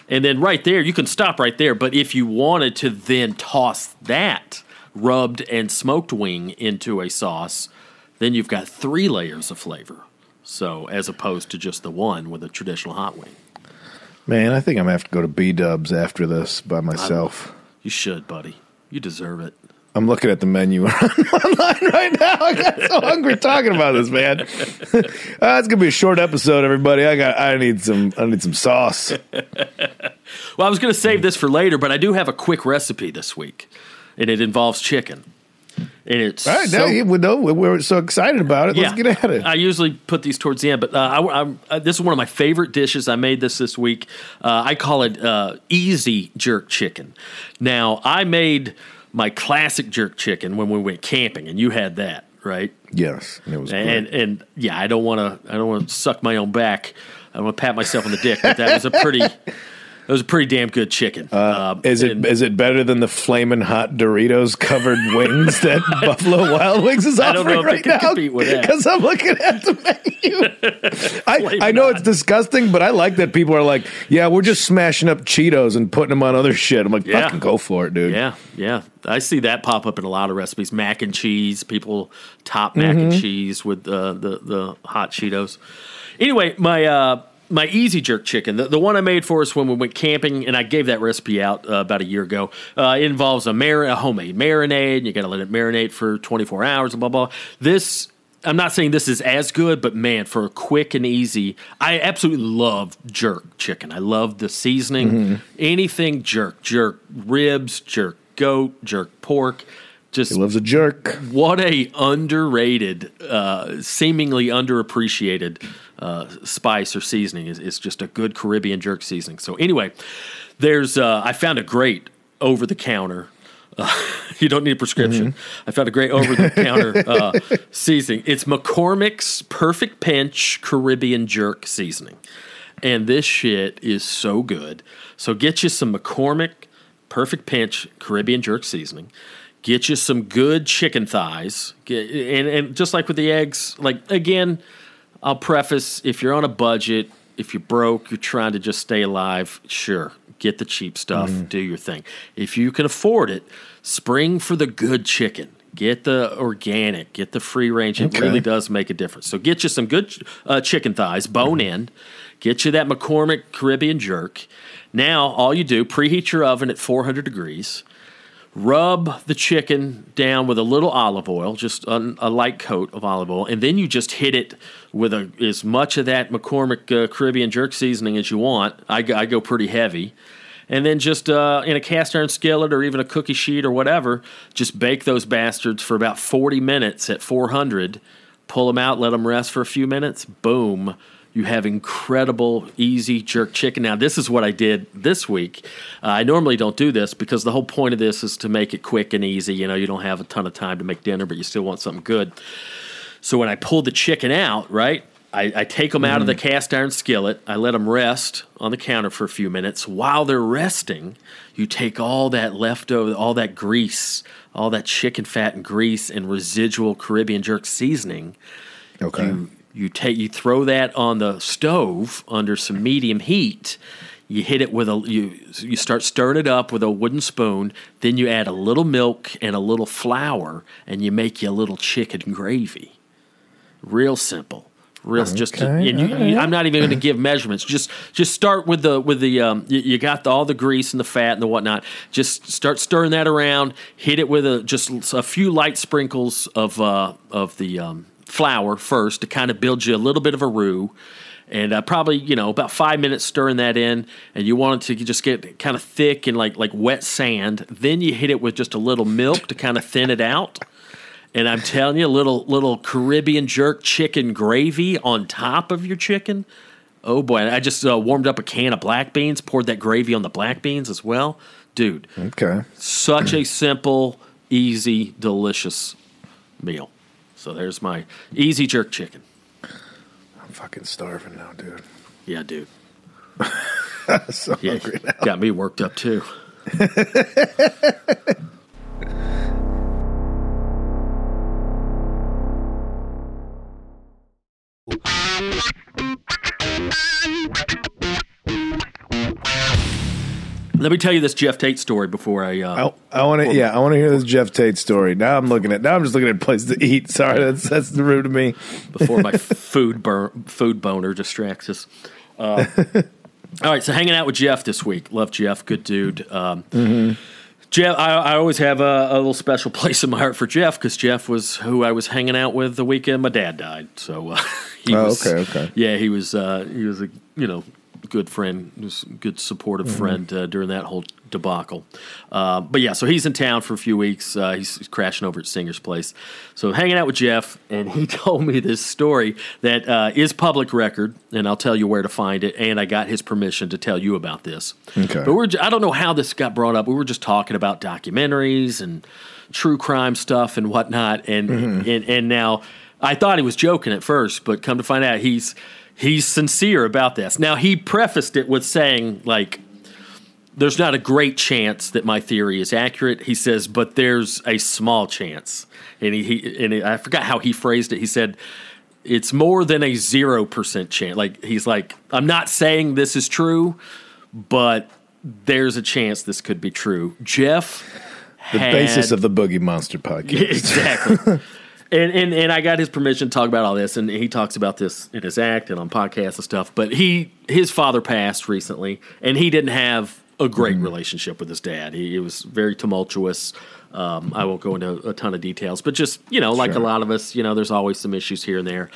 And then right there, you can stop right there. But if you wanted to then toss that rubbed and smoked wing into a sauce, then you've got three layers of flavor. So as opposed to just the one with a traditional hot wing. Man, I think I'm gonna have to go to B Dubs after this by myself. You should, buddy. You deserve it. I'm looking at the menu online right now. I got so hungry talking about this, man. uh, it's gonna be a short episode, everybody. I got. I need some. I need some sauce. Well, I was going to save this for later, but I do have a quick recipe this week, and it involves chicken. And it's All right, so- now you we know we're so excited about it. Let's get at it. I usually put these towards the end, but uh, I, I'm- uh, this is one of my favorite dishes. I made this this week. Uh, I call it uh, easy jerk chicken. Now, I made my classic jerk chicken when we went camping, and you had that, right? yes, it was. And great. and yeah, I don't want to I don't want to suck my own back. I want to pat myself on the dick, but that was a pretty that was a pretty damn good chicken. Uh, Is it is and- it better than the flaming hot Doritos covered wings that Buffalo Wild Wings is I don't offering know if it right now? compete with that. Because I'm looking at the menu. I, I know hot. it's disgusting, but I like that people are like, "Yeah, we're just smashing up Cheetos and putting them on other shit." I'm like, Yeah. "Fucking go for it, dude." Yeah, yeah. I see that pop up in a lot of recipes. Mac and cheese. People top mac and cheese with uh, the the hot Cheetos. Anyway, my uh, my easy jerk chicken, the, the one I made for us when we went camping, and I gave that recipe out uh, about a year ago. Uh, involves a, mar- a homemade marinade. And you got to let it marinate for 24 hours. And blah blah. This. I'm not saying this is as good, but man, for a quick and easy, I absolutely love jerk chicken. I love the seasoning. Anything jerk, jerk ribs, jerk goat, jerk pork. Just He loves a jerk. what a underrated, uh, seemingly underappreciated uh, spice or seasoning is, is just a good Caribbean jerk seasoning. So anyway, there's uh, I found a great over the counter. Uh, you don't need a prescription. I found a great over the counter uh, seasoning. It's McCormick's Perfect Pinch Caribbean Jerk seasoning, and this shit is so good. So get you some McCormick Perfect Pinch Caribbean Jerk seasoning. Get you some good chicken thighs, Get, and and just like with the eggs, like again, I'll preface if you're on a budget, if you're broke, you're trying to just stay alive, sure, get the cheap stuff, do your thing. If you can afford it, spring for the good chicken. Get the organic, get the free range. It Okay. really does make a difference. So get you some good uh, chicken thighs, bone in. Get you that McCormick Caribbean jerk. Now, all you do, preheat your oven at 400 degrees rub the chicken down with a little olive oil, just a, a light coat of olive oil, and then you just hit it with a, as much of that McCormick uh, Caribbean jerk seasoning as you want. I, I go pretty heavy. And then just uh, in a cast iron skillet or even a cookie sheet or whatever, just bake those bastards for about 40 minutes at 400. Pull them out, let them rest for a few minutes. Boom you have incredible easy jerk chicken. Now, this is what I did this week. Uh, I normally don't do this because the whole point of this is to make it quick and easy. You know, you don't have a ton of time to make dinner, but you still want something good. So when I pulled the chicken out, right, I, I take them out of the cast iron skillet. I let them rest on the counter for a few minutes. While they're resting, you take all that leftover, all that grease, all that chicken fat and grease and residual Caribbean jerk seasoning Okay. you you take you throw that on the stove under some medium heat you hit it with a you you start stirring it up with a wooden spoon then you add a little milk and a little flour and you make you a little chicken gravy. Real simple. Real just to, and you, you, I'm not even going to give measurements. Just just start with the with the um you, you got the, all the grease and the fat and the whatnot. Just start stirring that around hit it with a just a few light sprinkles of uh of the um flour first to kind of build you a little bit of a roux. And uh, probably you know about five minutes stirring that in and you want it to just get kind of thick and like like wet sand. Then you hit it with just a little milk to kind of thin it out. And i'm telling you a little little caribbean jerk chicken gravy on top of your chicken. Oh boy. I just uh, warmed up a can of black beans poured that gravy on the black beans as well. Dude Okay. such a simple easy delicious meal so there's my easy jerk chicken I'm fucking starving now, dude. yeah dude so Yeah, hungry now. got me worked up too. Let me tell you this Jeff Tate story before I. Uh, I, I want to, yeah, I want to hear this Jeff Tate story. Now I'm looking at, now I'm just looking at places to eat. Sorry, that's that's the rude of me. before my food burn, food boner distracts us. Uh, all right, so hanging out with Jeff this week. Love Jeff, good dude. Um, Jeff, I, I always have a, a little special place in my heart for Jeff because Jeff was who I was hanging out with the weekend my dad died. So uh, he Oh, was, okay, okay. yeah, he was uh, he was a you know good friend, was good supportive Mm-hmm. friend uh, during that whole debacle. Uh, but yeah, so he's in town for a few weeks. Uh, he's, he's crashing over at Singer's place. So hanging out with Jeff, and he told me this story that uh, is public record, and I'll tell you where to find it. And I got his permission to tell you about this. Okay. But we're I don't know how this got brought up. We were just talking about documentaries and true crime stuff and whatnot, and and and now I thought he was joking at first, but come to find out he's he's sincere about this. Now he prefaced it with saying like. There's not a great chance that my theory is accurate, he says, but there's a small chance. And he, he and he, I forgot how he phrased it. He said, it's more than a 0% chance. Like, he's like, I'm not saying this is true, but there's a chance this could be true. Jeff, The basis of the Boogie Monster podcast. exactly. And, and and I got his permission to talk about all this, and he talks about this in his act and on podcasts and stuff. But he his father passed recently, and he didn't have a great relationship with his dad. He, it was very tumultuous. Um, I won't go into a ton of details, but just you know, like a lot of us, you know, there's always some issues here and there.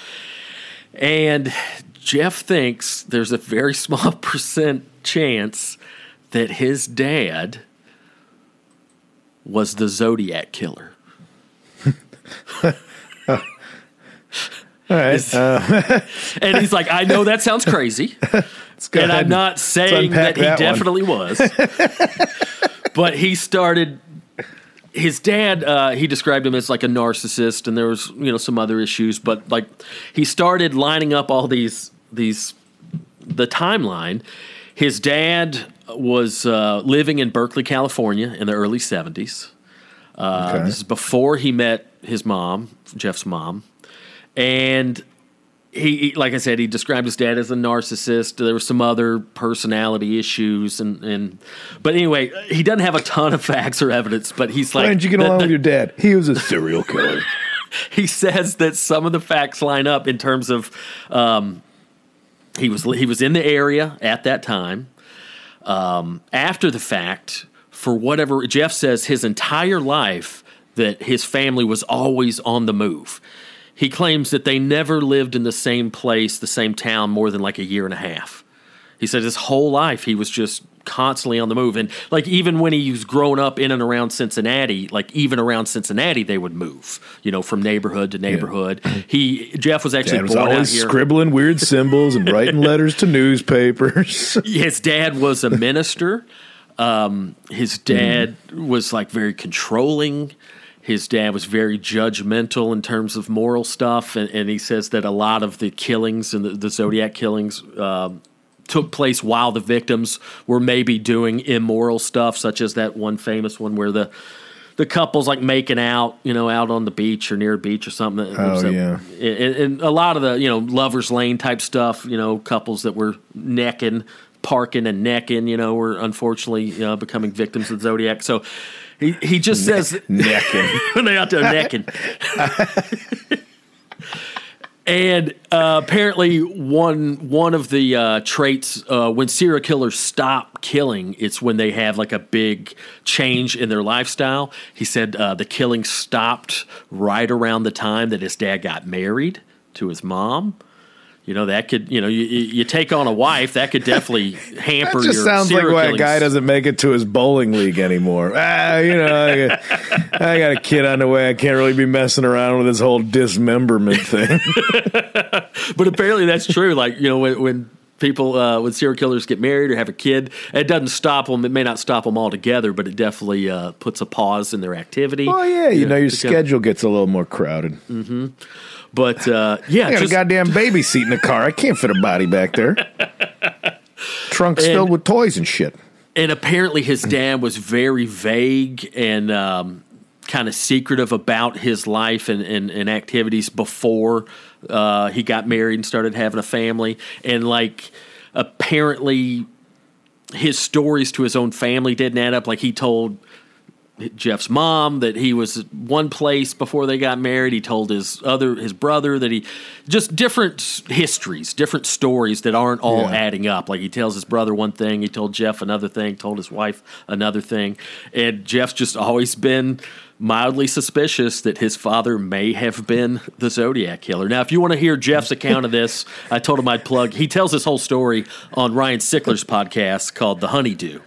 And Jeff thinks there's a very small percent chance that his dad was the Zodiac killer. Right. Uh, And he's like, I know that sounds crazy. and I'm not saying that he that definitely was. but he started his dad uh, he described him as like a narcissist and there was you know some other issues but like he started lining up all these these the timeline his dad was uh, living in berkeley california in the early 70s uh, Okay. this is before he met his mom jeff's mom and he, like I said, he described his dad as a narcissist. There were some other personality issues, and, and but anyway, he doesn't have a ton of facts or evidence. But he's like, Why didn't you get along with your dad? He was a serial killer. he says that some of the facts line up in terms of um, he was he was in the area at that time. Um, after the fact, for whatever Jeff says, his entire life that his family was always on the move. He claims that they never lived in the same place, the same town, more than like a year and a half. He said his whole life he was just constantly on the move, and like even when he was growing up in and around Cincinnati, like even around Cincinnati, they would move, you know, from neighborhood to neighborhood. He Jeff was actually was always here. scribbling weird symbols and writing letters to newspapers. his dad was a minister. Um, his dad was like very controlling. His dad was very judgmental in terms of moral stuff, and, and he says that a lot of the killings and the, the Zodiac killings um, took place while the victims were maybe doing immoral stuff, such as that one famous one where the the couple's like making out, you know, out on the beach or near a beach or something. Oh, yeah. and, and a lot of the you know lovers lane type stuff you know couples that were necking parking and necking you know were unfortunately uh, becoming victims of zodiac so he, he just says Necking. when they out there necking. And uh, apparently one one of the uh, traits uh, when serial killers stop killing it's when they have like a big change in their lifestyle. He said uh, the killing stopped right around the time that his dad got married to his mom you know that could you know you, you you take on a wife that could definitely hamper That just your sounds like why a guy doesn't make it to his bowling league anymore. Ah, you know, I got, I got a kid on the way. I can't really be messing around with this whole dismemberment thing. but apparently that's true. Like you know, when, when people uh, when serial killers get married or have a kid, it doesn't stop them. It may not stop them altogether, but it definitely uh, puts a pause in their activity. Oh yeah, you know, your because- schedule gets a little more crowded. But uh, yeah, I got just- a goddamn baby seat in the car. I can't fit a body back there. Trunks And- filled with toys and shit. and apparently his dad was very vague and um, kind of secretive about his life and, and, and activities before uh, he got married and started having a family. And like apparently his stories to his own family didn't add up. Like he told Jeff's mom that he was one place before they got married. He told his other his brother that he just different histories, different stories that aren't all Yeah. adding up. Like he tells his brother one thing, he told Jeff another thing, told his wife another thing, and Jeff's just always been mildly suspicious that his father may have been the Zodiac killer. Now, if you want to hear Jeff's account of this, I told him I'd plug. He tells this whole story on Ryan Sickler's podcast called The Honeydew.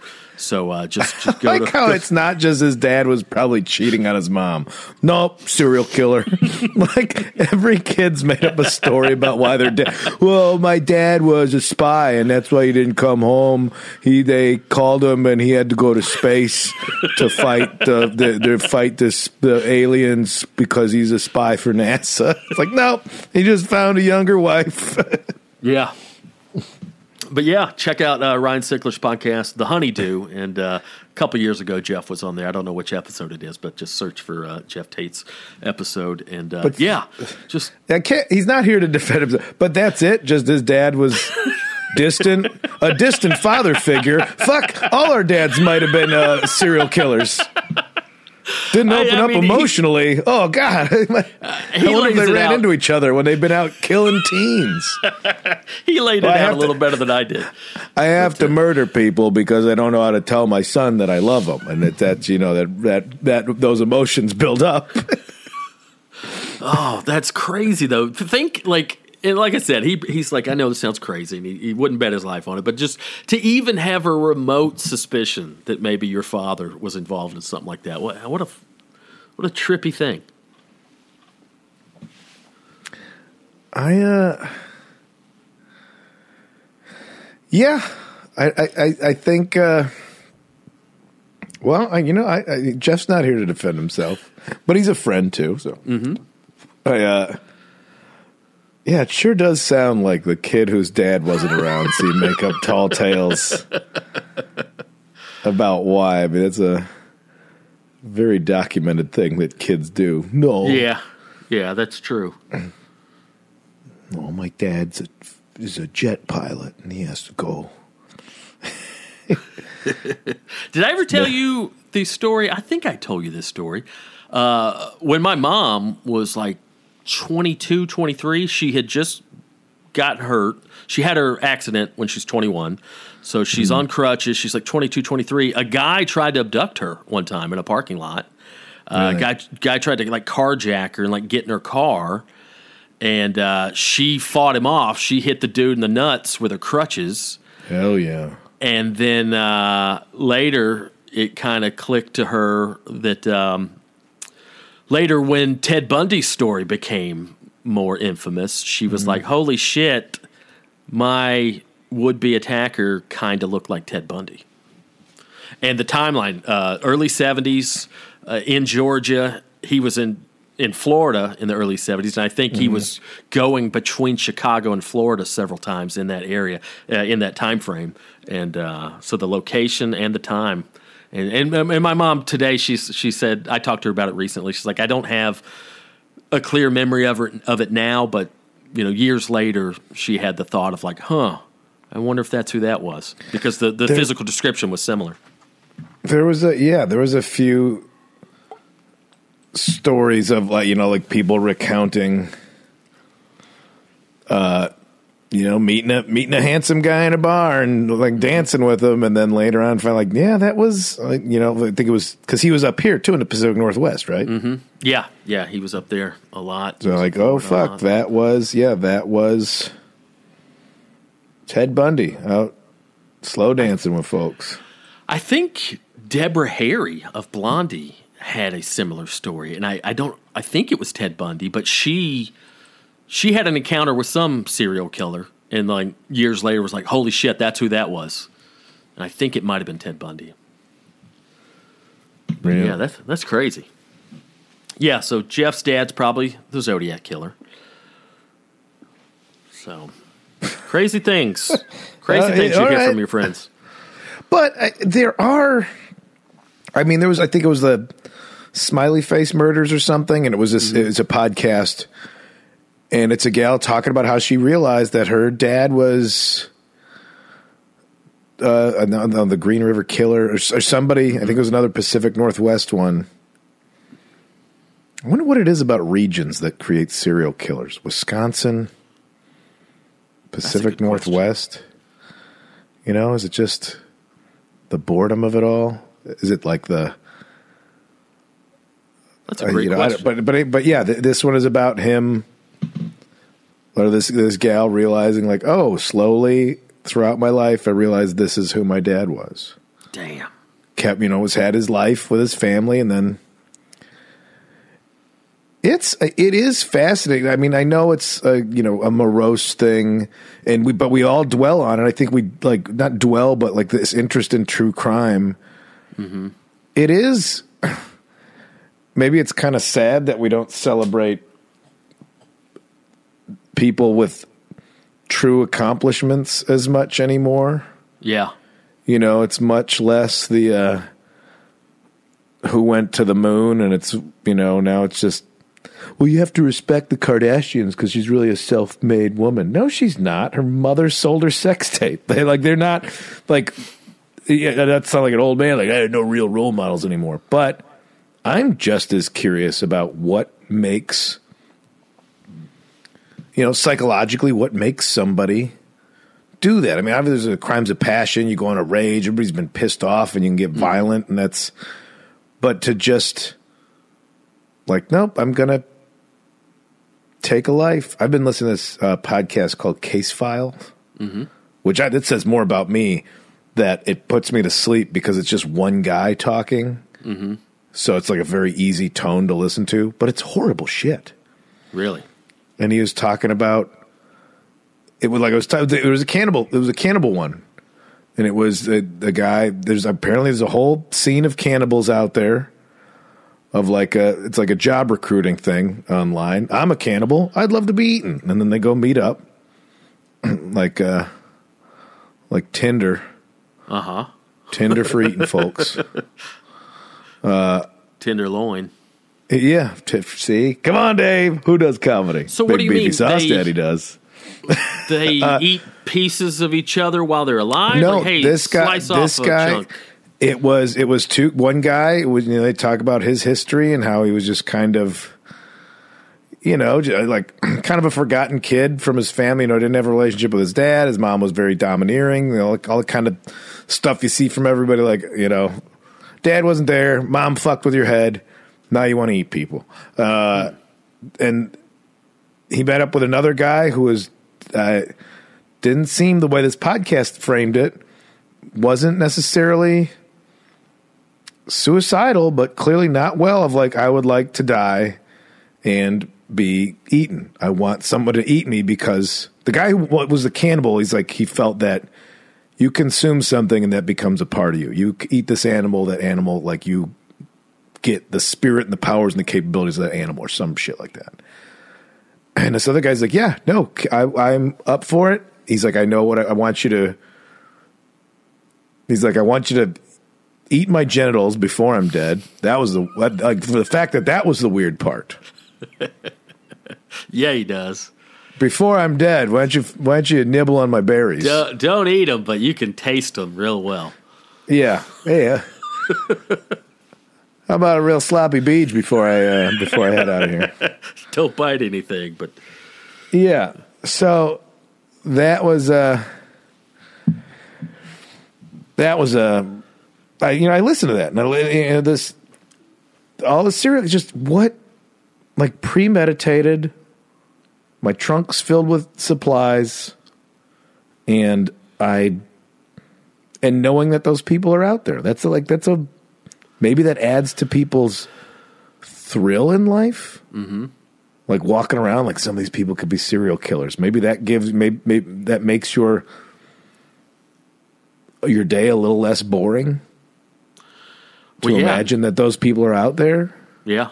So uh, just, just go like to how it's not just his dad was probably cheating on his mom. Nope, serial killer. like every kid's made up a story about why their dad. Well, my dad was a spy, and that's why he didn't come home. He they called him, and he had to go to space to fight the, the to fight this the aliens because he's a spy for NASA. It's like nope, he just found a younger wife. Yeah. But yeah, check out uh, Ryan Sickler's podcast, The Honeydew. And uh, a couple years ago, Jeff was on there. I don't know which episode it is, but just search for uh, Jeff Tate's episode. And uh, But- yeah, just can't. He's not here to defend himself, but that's it. Just his dad was distant, a distant father figure. Fuck, all our dads might have been uh, serial killers. Didn't open I up mean, he- emotionally. oh God, uh, I wonder if they ran out. into each other when they've been out killing teens. he laid it Well, I out a to- little better than I did. I have to uh, murder people because I don't know how to tell my son that I love him, and that that's you know that that that those emotions build up. Oh, that's crazy though. To think like and like I said, he he's like, I know this sounds crazy, and he, he wouldn't bet his life on it, but just to even have a remote suspicion that maybe your father was involved in something like that, what what a what a trippy thing. I uh Yeah. I I I, I think uh well, I, you know, I, I Jeff's not here to defend himself, but he's a friend too. So, mm-hmm. I, uh, yeah, it sure does sound like the kid whose dad wasn't around. so you make up tall tales about why. I mean, it's a very documented thing that kids do. No, Yeah, yeah, that's true. Oh, my dad's a, is a jet pilot, and he has to go. Did I ever tell you the story? I think I told you this story. Uh, when my mom was like 22, 23, she had just got hurt. She had her accident when she's 21. So she's on crutches. She's like 22, 23. A guy tried to abduct her one time in a parking lot. Uh, Really? guy guy tried to like carjack her and like get in her car, and uh, she fought him off. She hit the dude in the nuts with her crutches Hell yeah. and then uh, later it kind of clicked to her that um, later when Ted Bundy's story became more infamous, she was like, "Holy shit, my would-be attacker kind of looked like Ted Bundy." And the timeline: uh, early '70s uh, in Georgia, he was in. In Florida in the early 70s, and I think he was going between Chicago and Florida several times in that area, uh, in that time frame, and uh, so the location and the time, and, and and my mom today she's she said I talked to her about it recently. She's like I don't have a clear memory of it of it now, but you know years later she had the thought of like, huh, I wonder if that's who that was because the the There- physical description was similar. There was a yeah, there was a few stories of like you know like people recounting uh you know meeting a meeting a handsome guy in a bar and like dancing with him. And then later on find like yeah that was like you know I think it was cuz he was up here too in the Pacific Northwest right? Mm-hmm. Yeah, yeah, he was up there a lot. so like oh fuck that was yeah that was Ted Bundy out slow dancing with folks. I think Deborah Harry of Blondie had a similar story, and I, I don't I think it was Ted Bundy, but she she had an encounter with some serial killer, and like years later was like, holy shit, that's who that was, and I think it might have been Ted Bundy. Yeah, that's that's crazy. Yeah, so Jeff's dad's probably the Zodiac killer. So crazy things, crazy Uh, things you right. from your friends. But uh, there are, I mean, there was, I think it was the Smiley Face Murders or something, and it was this, was a podcast, and it's a gal talking about how she realized that her dad was uh, on the- on the Green River Killer or, or somebody. I think it was another Pacific Northwest one. I wonder what it is about regions that create serial killers. Wisconsin, Pacific good question. Northwest. You know, is it just the boredom of it all? Is it like the That's a uh, great you know, question. but but but yeah, th- this one is about him or this this gal realizing like, oh, slowly throughout my life, I realized this is who my dad was. Damn. Kept you know was had his life with his family, and then it's it is fascinating. I mean, I know it's a, you know a morose thing, and we but we all dwell on it. I think we like not dwell, but like this interest in true crime. Mm-hmm. It is maybe it's kind of sad that we don't celebrate people with true accomplishments as much anymore. Yeah. You know, it's much less the uh, who went to the moon, and it's you know now it's just well, you have to respect the Kardashians because she's really a self-made woman. No, she's not. Her mother sold her sex tape. They like they're not like yeah, that sounds like an old man. Like I have no real role models anymore. But I'm just as curious about what makes you know psychologically what makes somebody do that. I mean, obviously there's a crimes of passion. You go on a rage. Everybody's been pissed off, and you can get mm. violent, and that's. But to just like, nope, I'm gonna take a life. I've been listening to this uh, podcast called Case File, mm-hmm. which I, that says more about me. That it puts me to sleep because it's just one guy talking. Mm-hmm. So it's like a very easy tone to listen to, but it's horrible shit Really. And he was talking about it was like it was t- it was a cannibal it was a cannibal one. And it was the, the guy there's apparently there's a whole scene of cannibals out there of like a it's like a job recruiting thing online. I'm a cannibal. I'd love to be eaten. And then they go meet up like uh like tinder. Uh huh. tinder for eating folks. Tenderloin. Yeah see come on dave who does comedy So what Big do you beefy mean sauce they- daddy does They eat pieces of each other while they're alive. Uh, No, Like, hey, this guy. slice This off guy. A chunk. It was. It was two. One guy. Was, you know, they talk about his history and how he was just kind of, you know, like kind of a forgotten kid from his family. You know, didn't have a relationship with his dad. His mom was very domineering. You know, like all the kind of stuff you see from everybody. Like you know, dad wasn't there. Mom fucked with your head. Now you want to eat people. Uh, and he met up with another guy who was uh, didn't seem the way this podcast framed it wasn't necessarily suicidal, but clearly not well. Of like, I would like to die and be eaten. I want someone to eat me because the guy who wa- was the cannibal, he's like, he felt that you consume something and that becomes a part of you. You eat this animal, that animal, like you get the spirit and the powers and the capabilities of that animal or some shit like that. And this other guy's like, yeah, no, I, I'm up for it. He's like, I know what I, I want you to. He's like, I want you to eat my genitals before I'm dead. That was the like for the fact that that was the weird part. Yeah, he does. Before I'm dead, why don't you why don't you nibble on my berries? Don't, don't eat them, but you can taste them real well. Yeah, yeah. How about a real sloppy beach before I uh, before I head out of here? Don't bite anything, but Yeah. So that was uh that was uh I, you know I listened to that and I, you know, this all the serial just what like premeditated my trunk's filled with supplies and I and knowing that those people are out there that's a, like that's a maybe that adds to people's thrill in life like walking around like some of these people could be serial killers. Maybe that gives maybe, maybe that makes your your day a little less boring. To Well, yeah. imagine that those people are out there. yeah.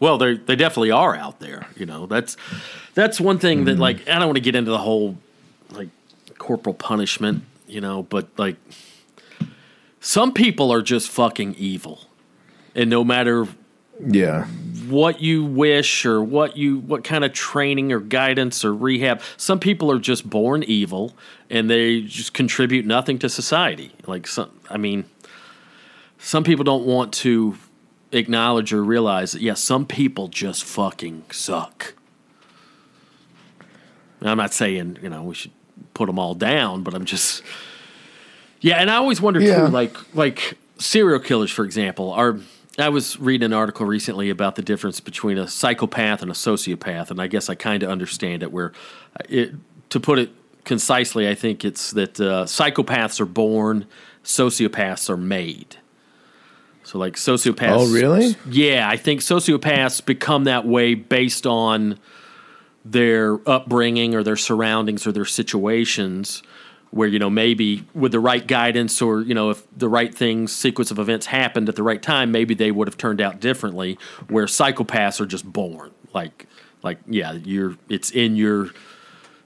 Well, they they definitely are out there. You know, that's that's one thing Mm-hmm. that like I don't want to get into the whole like corporal punishment, you know, but like some people are just fucking evil, and no matter Yeah, what you wish or what you what kind of training or guidance or rehab. Some people are just born evil and they just contribute nothing to society. Like some, I mean, some people don't want to acknowledge or realize that yes, some people just fucking suck. And I'm not saying you know we should put them all down, but I'm just yeah. And I always wonder Yeah. too, like like serial killers, for example, are. I was reading an article recently about the difference between a psychopath and a sociopath, and I guess I kind of understand it. Where, it, to put it concisely, I think it's that uh, psychopaths are born, sociopaths are made. So, like sociopaths. Oh, really? Yeah, I think sociopaths become that way based on their upbringing or their surroundings or their situations where you know maybe with the right guidance or you know if the right things sequence of events happened at the right time maybe they would have turned out differently where psychopaths are just born. Like like yeah you're it's in your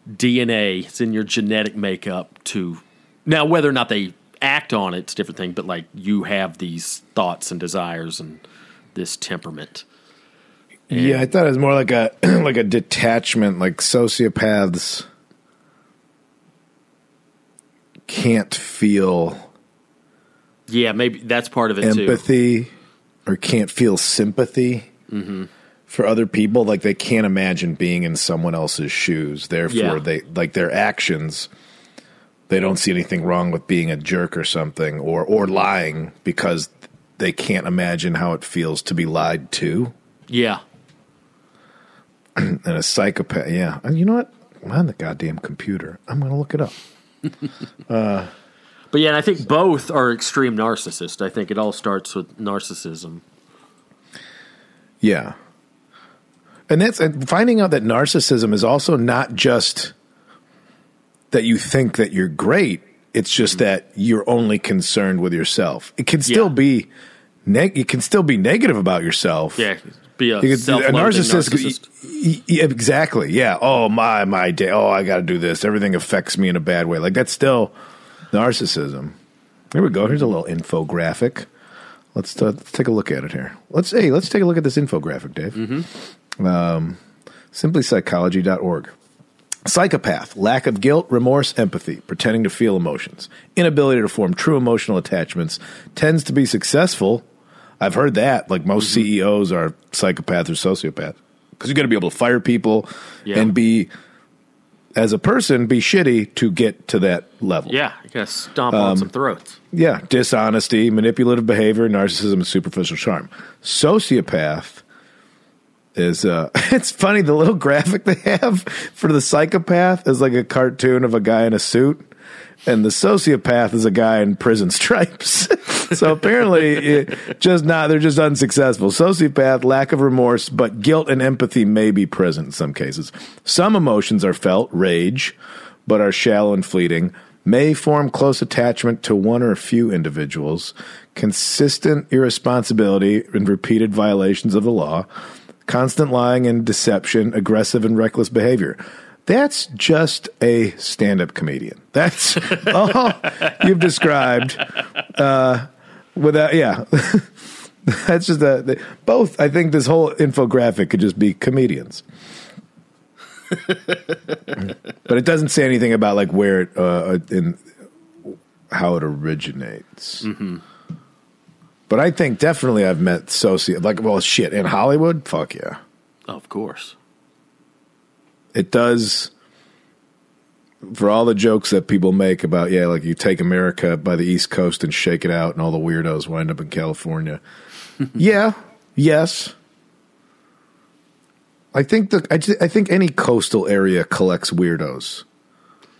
DNA it's in your genetic makeup to now whether or not they act on it it's a different thing but like you have these thoughts and desires and this temperament. Yeah, I thought it was more like a like a detachment, like sociopaths can't feel yeah maybe that's part of it too empathy or can't feel sympathy Mm-hmm. for other people. Like they can't imagine being in someone else's shoes. Therefore, Yeah. they like their actions. They don't see anything wrong with being a jerk or something, or or lying because they can't imagine how it feels to be lied to. yeah And a psychopath, yeah. And you know what? I'm on the goddamn computer. I'm going to look it up. Uh, but yeah, and I think both are extreme narcissists. I think it all starts with narcissism. Yeah. And that's and finding out that narcissism is also not just that you think that you're great, it's just mm-hmm. that you're only concerned with yourself. It can still Yeah. be neg- it can still be negative about yourself. Yeah, be a self-loathing narcissist, narcissist. y- y- exactly. Yeah. Oh my my day. Oh, I got to do this. Everything affects me in a bad way. Like that's still narcissism. Here we go. Here's a little infographic. Let's, uh, let's take a look at it here. Let's hey, let's take a look at this infographic, Dave. Um, simplypsychology.org. Psychopath, lack of guilt, remorse, empathy, pretending to feel emotions, inability to form true emotional attachments, tends to be successful. I've heard that. Like most CEOs are psychopath or sociopath. Because you got to be able to fire people Yeah. and be, as a person, be shitty to get to that level. Yeah, you gotta stomp Um, on some throats. Yeah, dishonesty, manipulative behavior, narcissism, and superficial charm. Sociopath is uh it's funny the little graphic they have for the psychopath is like a cartoon of a guy in a suit and the sociopath is a guy in prison stripes. so apparently it just not they're just unsuccessful. Sociopath, lack of remorse, but guilt and empathy may be present in some cases. Some emotions are felt, rage, but are shallow and fleeting. May form close attachment to one or a few individuals, consistent irresponsibility and repeated violations of the law, constant lying and deception, aggressive and reckless behavior. That's just a stand up comedian. That's all you've described. Uh, without, yeah. That's just a, the- both. I think this whole infographic could just be comedians. but it doesn't say anything about like where it, uh, in how it originates. But I think definitely I've met soci like well shit in Hollywood. Fuck yeah. Of course. It does for all the jokes that people make about yeah like you take america by the east coast and shake it out and all the weirdos wind up in california. Yeah yes. I think the I, ju- I think any coastal area collects weirdos.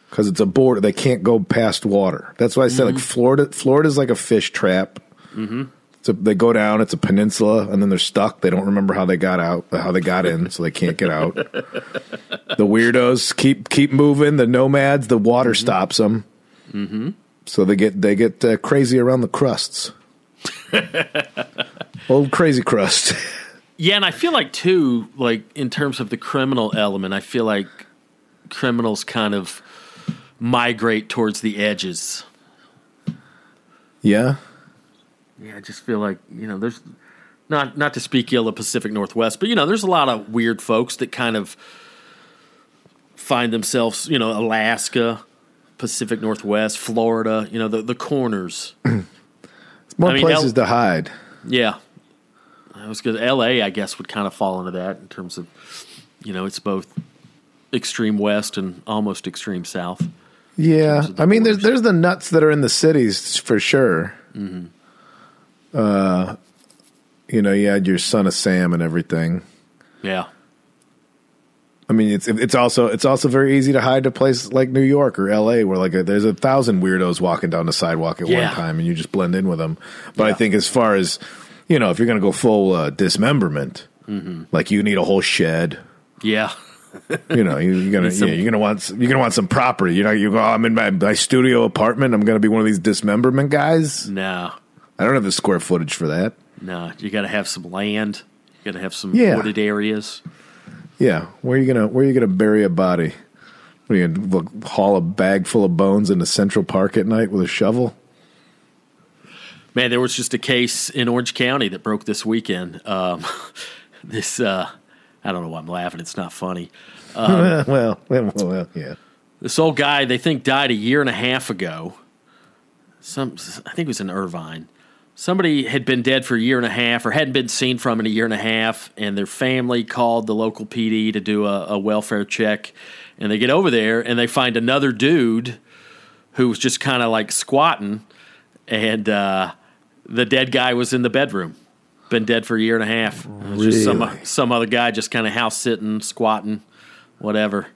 Because it's a border they can't go past water. That's why i said like mm-hmm. florida florida's like a fish trap mm-hmm. So they go down. It's a peninsula, and then they're stuck. They don't remember how they got out, how they got in, so they can't get out. the weirdos keep keep moving. The nomads, the water stops them. Mm-hmm. So they get they get uh, crazy around the crusts. Old crazy crust. Yeah, and I feel like too, like in terms of the criminal element, I feel like criminals kind of migrate towards the edges. yeah, Yeah, I just feel like you know, there's not not to speak ill of Pacific Northwest, but you know, there's a lot of weird folks that kind of find themselves, you know, Alaska, Pacific Northwest, Florida, you know, the the corners. More I mean, places El- to hide. Yeah. I was good. LA, I guess, would kind of fall into that in terms of, you know, it's both extreme west and almost extreme south. Yeah, I mean, there's there's the nuts that are in the cities for sure. Mm-hmm. Uh, you know, you had your son of Sam and everything. Yeah. I mean, it's it's also it's also very easy to hide a place like New York or L.A. where like a, there's a thousand weirdos walking down the sidewalk at Yeah. one time, and you just blend in with them. But I think as far as you know, if you're going to go full uh, dismemberment, Mm-hmm. like you need a whole shed. Yeah. You know, you, you're gonna some- yeah, you're gonna want you're gonna want some property. You know, you go. "Oh, I'm in my, my studio apartment. I'm gonna be one of these dismemberment guys. No. I don't have the square footage for that. No. You got to have some land. You got to have some Yeah. wooded areas. Yeah, where are you gonna where are you gonna bury a body? What are you gonna look, haul a bag full of bones into Central Park at night with a shovel? Man, there was just a case in Orange County that broke this weekend. Um, this, uh, I don't know why I'm laughing. It's not funny. well, well, well, well, yeah. This old guy, they think died a year and a half ago. Some, I think it was in Irvine. Somebody had been dead for a year and a half, or hadn't been seen from in a year and a half, and their family called the local PD to do a, a welfare check. And they get over there, and they find another dude who was just kind of like squatting, and uh, the dead guy was in the bedroom. Been dead for a year and a half. It was just some some other guy just kind of house sitting, squatting, whatever.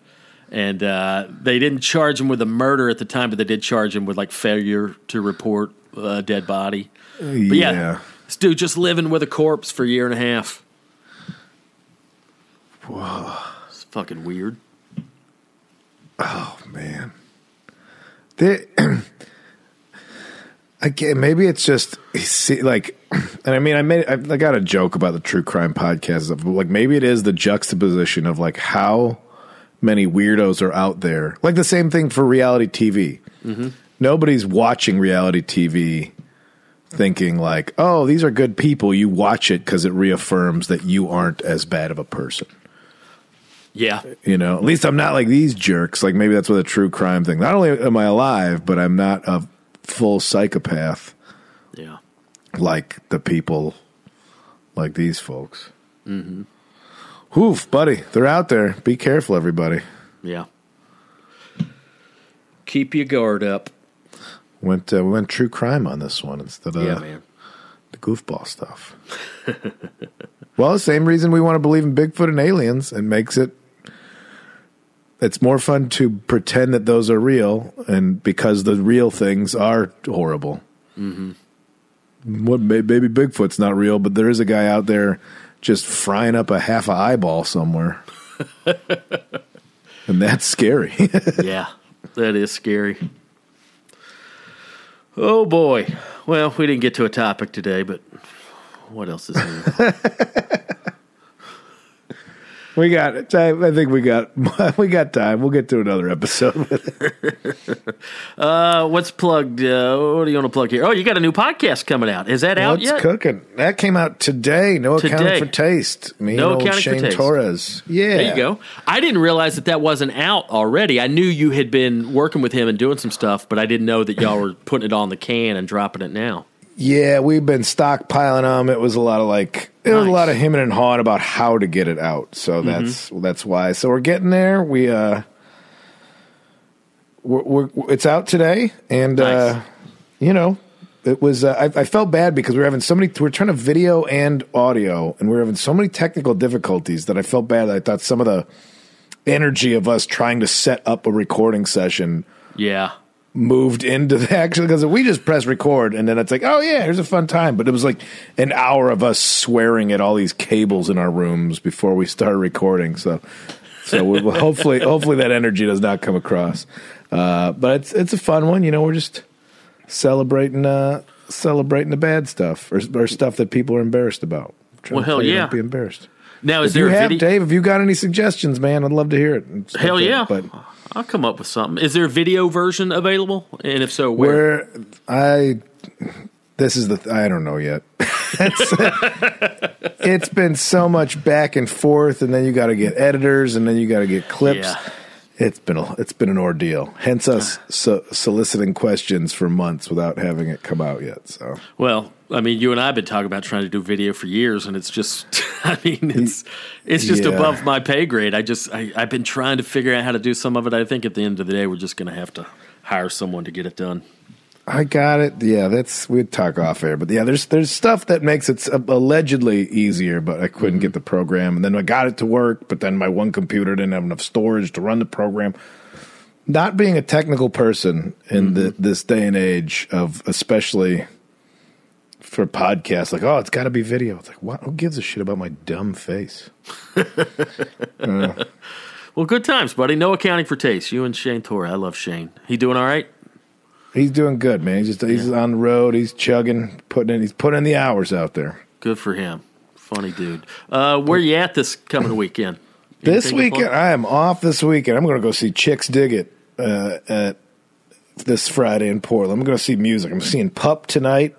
And uh, they didn't charge him with a murder at the time, but they did charge him with like failure to report a dead body. But yeah, Yeah. this dude just living with a corpse for a year and a half. Whoa, It's fucking weird. Oh man. They, I get, maybe it's just see, like, and I mean, I made I, I got a joke about the true crime podcast, stuff, but like maybe it is the juxtaposition of like how many weirdos are out there. Like the same thing for reality TV. Mm-hmm. Nobody's watching reality TV thinking like, "Oh, these are good people." You watch it because it reaffirms that you aren't as bad of a person. Yeah, You know, at least I'm not like these jerks. Like maybe that's what a true crime thing. Not only am I alive, but I'm not a full psychopath yeah. like the people like these folks. Mm-hmm. Oof, buddy, they're out there. Be careful, everybody. Yeah. Keep your guard up. Went uh, we went true crime on this one instead of yeah, man. the goofball stuff. well, the same reason we want to believe in Bigfoot and aliens. It makes it. It's more fun to pretend that those are real, and because the real things are horrible. Mm-hmm. What maybe Bigfoot's not real, but there is a guy out there just frying up a half a eyeball somewhere, and that's scary. yeah, that is scary. Oh boy. Well, we didn't get to a topic today, but what else is new? we got. it. I I think we got. We got time. We'll get to another episode. uh, what's plugged? Uh, what do you want to plug here? Oh, you got a new podcast coming out. Is that out What's yet? cooking? That came out today. No Today. accounting for taste. Me No and old Shane. Torres. Yeah. There you go. I didn't realize that that wasn't out already. I knew you had been working with him and doing some stuff, but I didn't know that y'all were putting it on the can and dropping it now. Yeah, we've been stockpiling them. It was a lot of like it was a lot of him and hawing about how to get it out. So that's that's why. So we're getting there. We uh, we're, we're it's out today, and uh, you know, it was. Uh, I, I felt bad because we were having so many. We are trying to video and audio, and we are having so many technical difficulties that I felt bad. I thought some of the energy of us trying to set up a recording session Yeah. Moved into the actually because we just press record and then it's like oh yeah here's a fun time but it was like an hour of us swearing at all these cables in our rooms before we started recording so so we, hopefully hopefully that energy does not come across uh, but it's it's a fun one you know we're just celebrating uh celebrating the bad stuff or, or stuff that people are embarrassed about Well, hell you yeah. be embarrassed Now, is if you there a have video? Dave if you got any suggestions man I'd love to hear it Hell yeah. but I'll come up with something. Is there a video version available? And if so, where? Where I this is the th- I don't know yet. it's, it's been so much back and forth, and then you got to get editors, and then you got to get clips. Yeah. It's been a, it's been an ordeal. Hence us ah. so, soliciting questions for months without having it come out yet. So Well, I mean, you and I have been talking about trying to do video for years, and it's just, I mean, it's it's just Yeah. above my pay grade. I just, I, I've been trying to figure out how to do some of it. I think at the end of the day, we're just going to have to hire someone to get it done. I got it. Yeah, that's we'd talk off air, but yeah, there's there's stuff that makes it allegedly easier, but I couldn't mm-hmm. get the program, and then I got it to work, but then my one computer didn't have enough storage to run the program. Not being a technical person in the, mm-hmm. this day and age of especially for podcasts, like oh, it's got to be video. It's like what? Who gives a shit about my dumb face? Well, good times, buddy. No accounting for taste. You and Shane Torres. I love Shane. He doing all right? He's doing good, man. He's just he's on the road. He's chugging, putting in. He's putting in the hours out there. Good for him. Funny dude. Uh, where you at this coming weekend? This weekend. I am off this weekend. I'm going to go see Chicks Dig It uh, at this Friday in Portland. I'm going to see music. I'm seeing Pup tonight.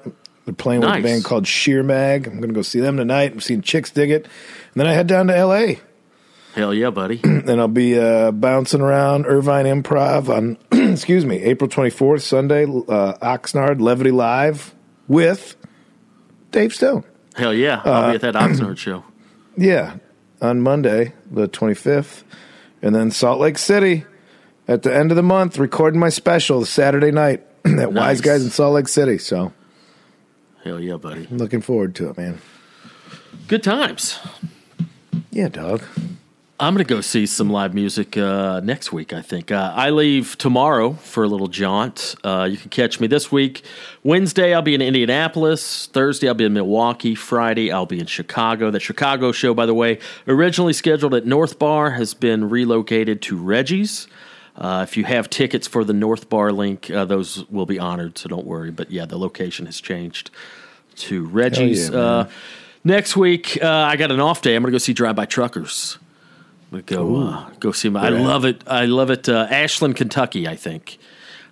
They're playing with a band called Sheer Mag. I'm going to go see them tonight. I'm seeing Chicks Dig It. And then I head down to L.A. Hell yeah, buddy. and I'll be uh, bouncing around Irvine Improv on, excuse me, April 24th, Sunday, uh, Oxnard Levity Live with Dave Stone. Hell yeah. I'll be at that Oxnard show. Yeah, on Monday, the 25th. And then Salt Lake City at the end of the month, recording my special Saturday night at Wise Guys in Salt Lake City. So Hell yeah, buddy. I'm looking forward to it, man. Good times. Yeah, dog. I'm going to go see some live music uh, next week, I think. Uh, I leave tomorrow for a little jaunt. Uh, you can catch me this week. Wednesday, I'll be in Indianapolis. Thursday, I'll be in Milwaukee. Friday, I'll be in Chicago. That Chicago show, by the way, originally scheduled at North Bar, has been relocated to Reggie's. Uh, if you have tickets for the North Bar link, uh, those will be honored, so don't worry. But yeah, the location has changed to Reggie's. yeah, uh, next week, uh, I got an off day. I'm going to go see Drive By Truckers. I'm gonna go uh, go see them. I love it. I love it. Uh, Ashland, Kentucky. I think.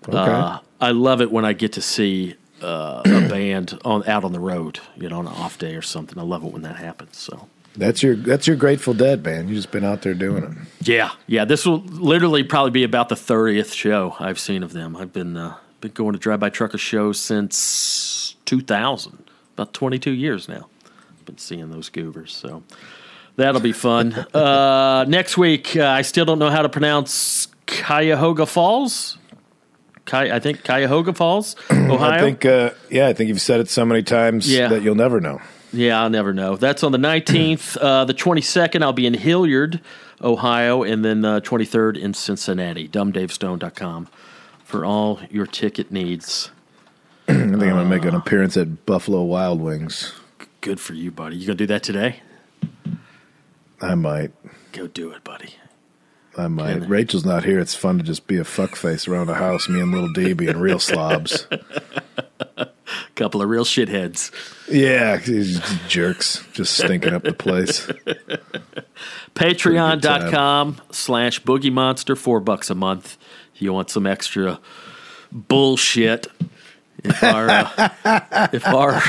Uh, I love it when I get to see uh, a band on out on the road. You know, on an off day or something. I love it when that happens. So. That's your that's your Grateful Dead, band. You just been out there doing it. Yeah, yeah. This will literally probably be about the thirtieth show I've seen of them. I've been uh, been going to Drive By Trucker shows since two thousand, about twenty two years now. I've Been seeing those goobers, so that'll be fun. uh, next week, uh, I still don't know how to pronounce Cuyahoga Falls. I think Cuyahoga Falls, Ohio. I think uh, yeah, I think you've said it so many times Yeah. that you'll never know. Yeah, I'll never know. That's on the 19th. Uh, the 22nd, I'll be in Hilliard, Ohio, and then the 23rd in Cincinnati. DumbDaveStone.com for all your ticket needs. I think I'm gonna make an appearance at Buffalo Wild Wings. Good for you, buddy. You going to do that today? I might. Go do it, buddy. I might. Rachel's not here. It's fun to just be a fuckface around a house, me and little D being real slobs. Couple of real shitheads. Yeah, jerks just stinking up the place. Patreon.com slash Boogie Monster, four bucks a month. If you want some extra bullshit. If our, uh, if our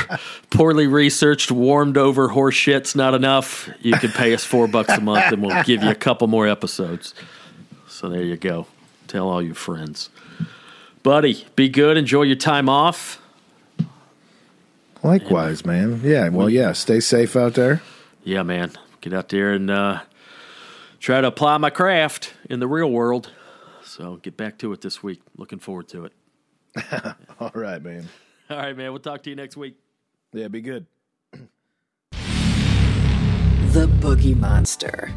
poorly researched, warmed over horse shit's not enough, you can pay us four bucks a month and we'll give you a couple more episodes. So there you go. Tell all your friends. Buddy, be good. Enjoy your time off. Likewise, man. Yeah, well, yeah. Stay safe out there. Yeah, man. Get out there and uh, try to apply my craft in the real world. So get back to it this week. Looking forward to it. All right, man. All right, man. We'll talk to you next week. Yeah, be good. The Boogie Monster.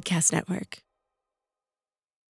Podcast network.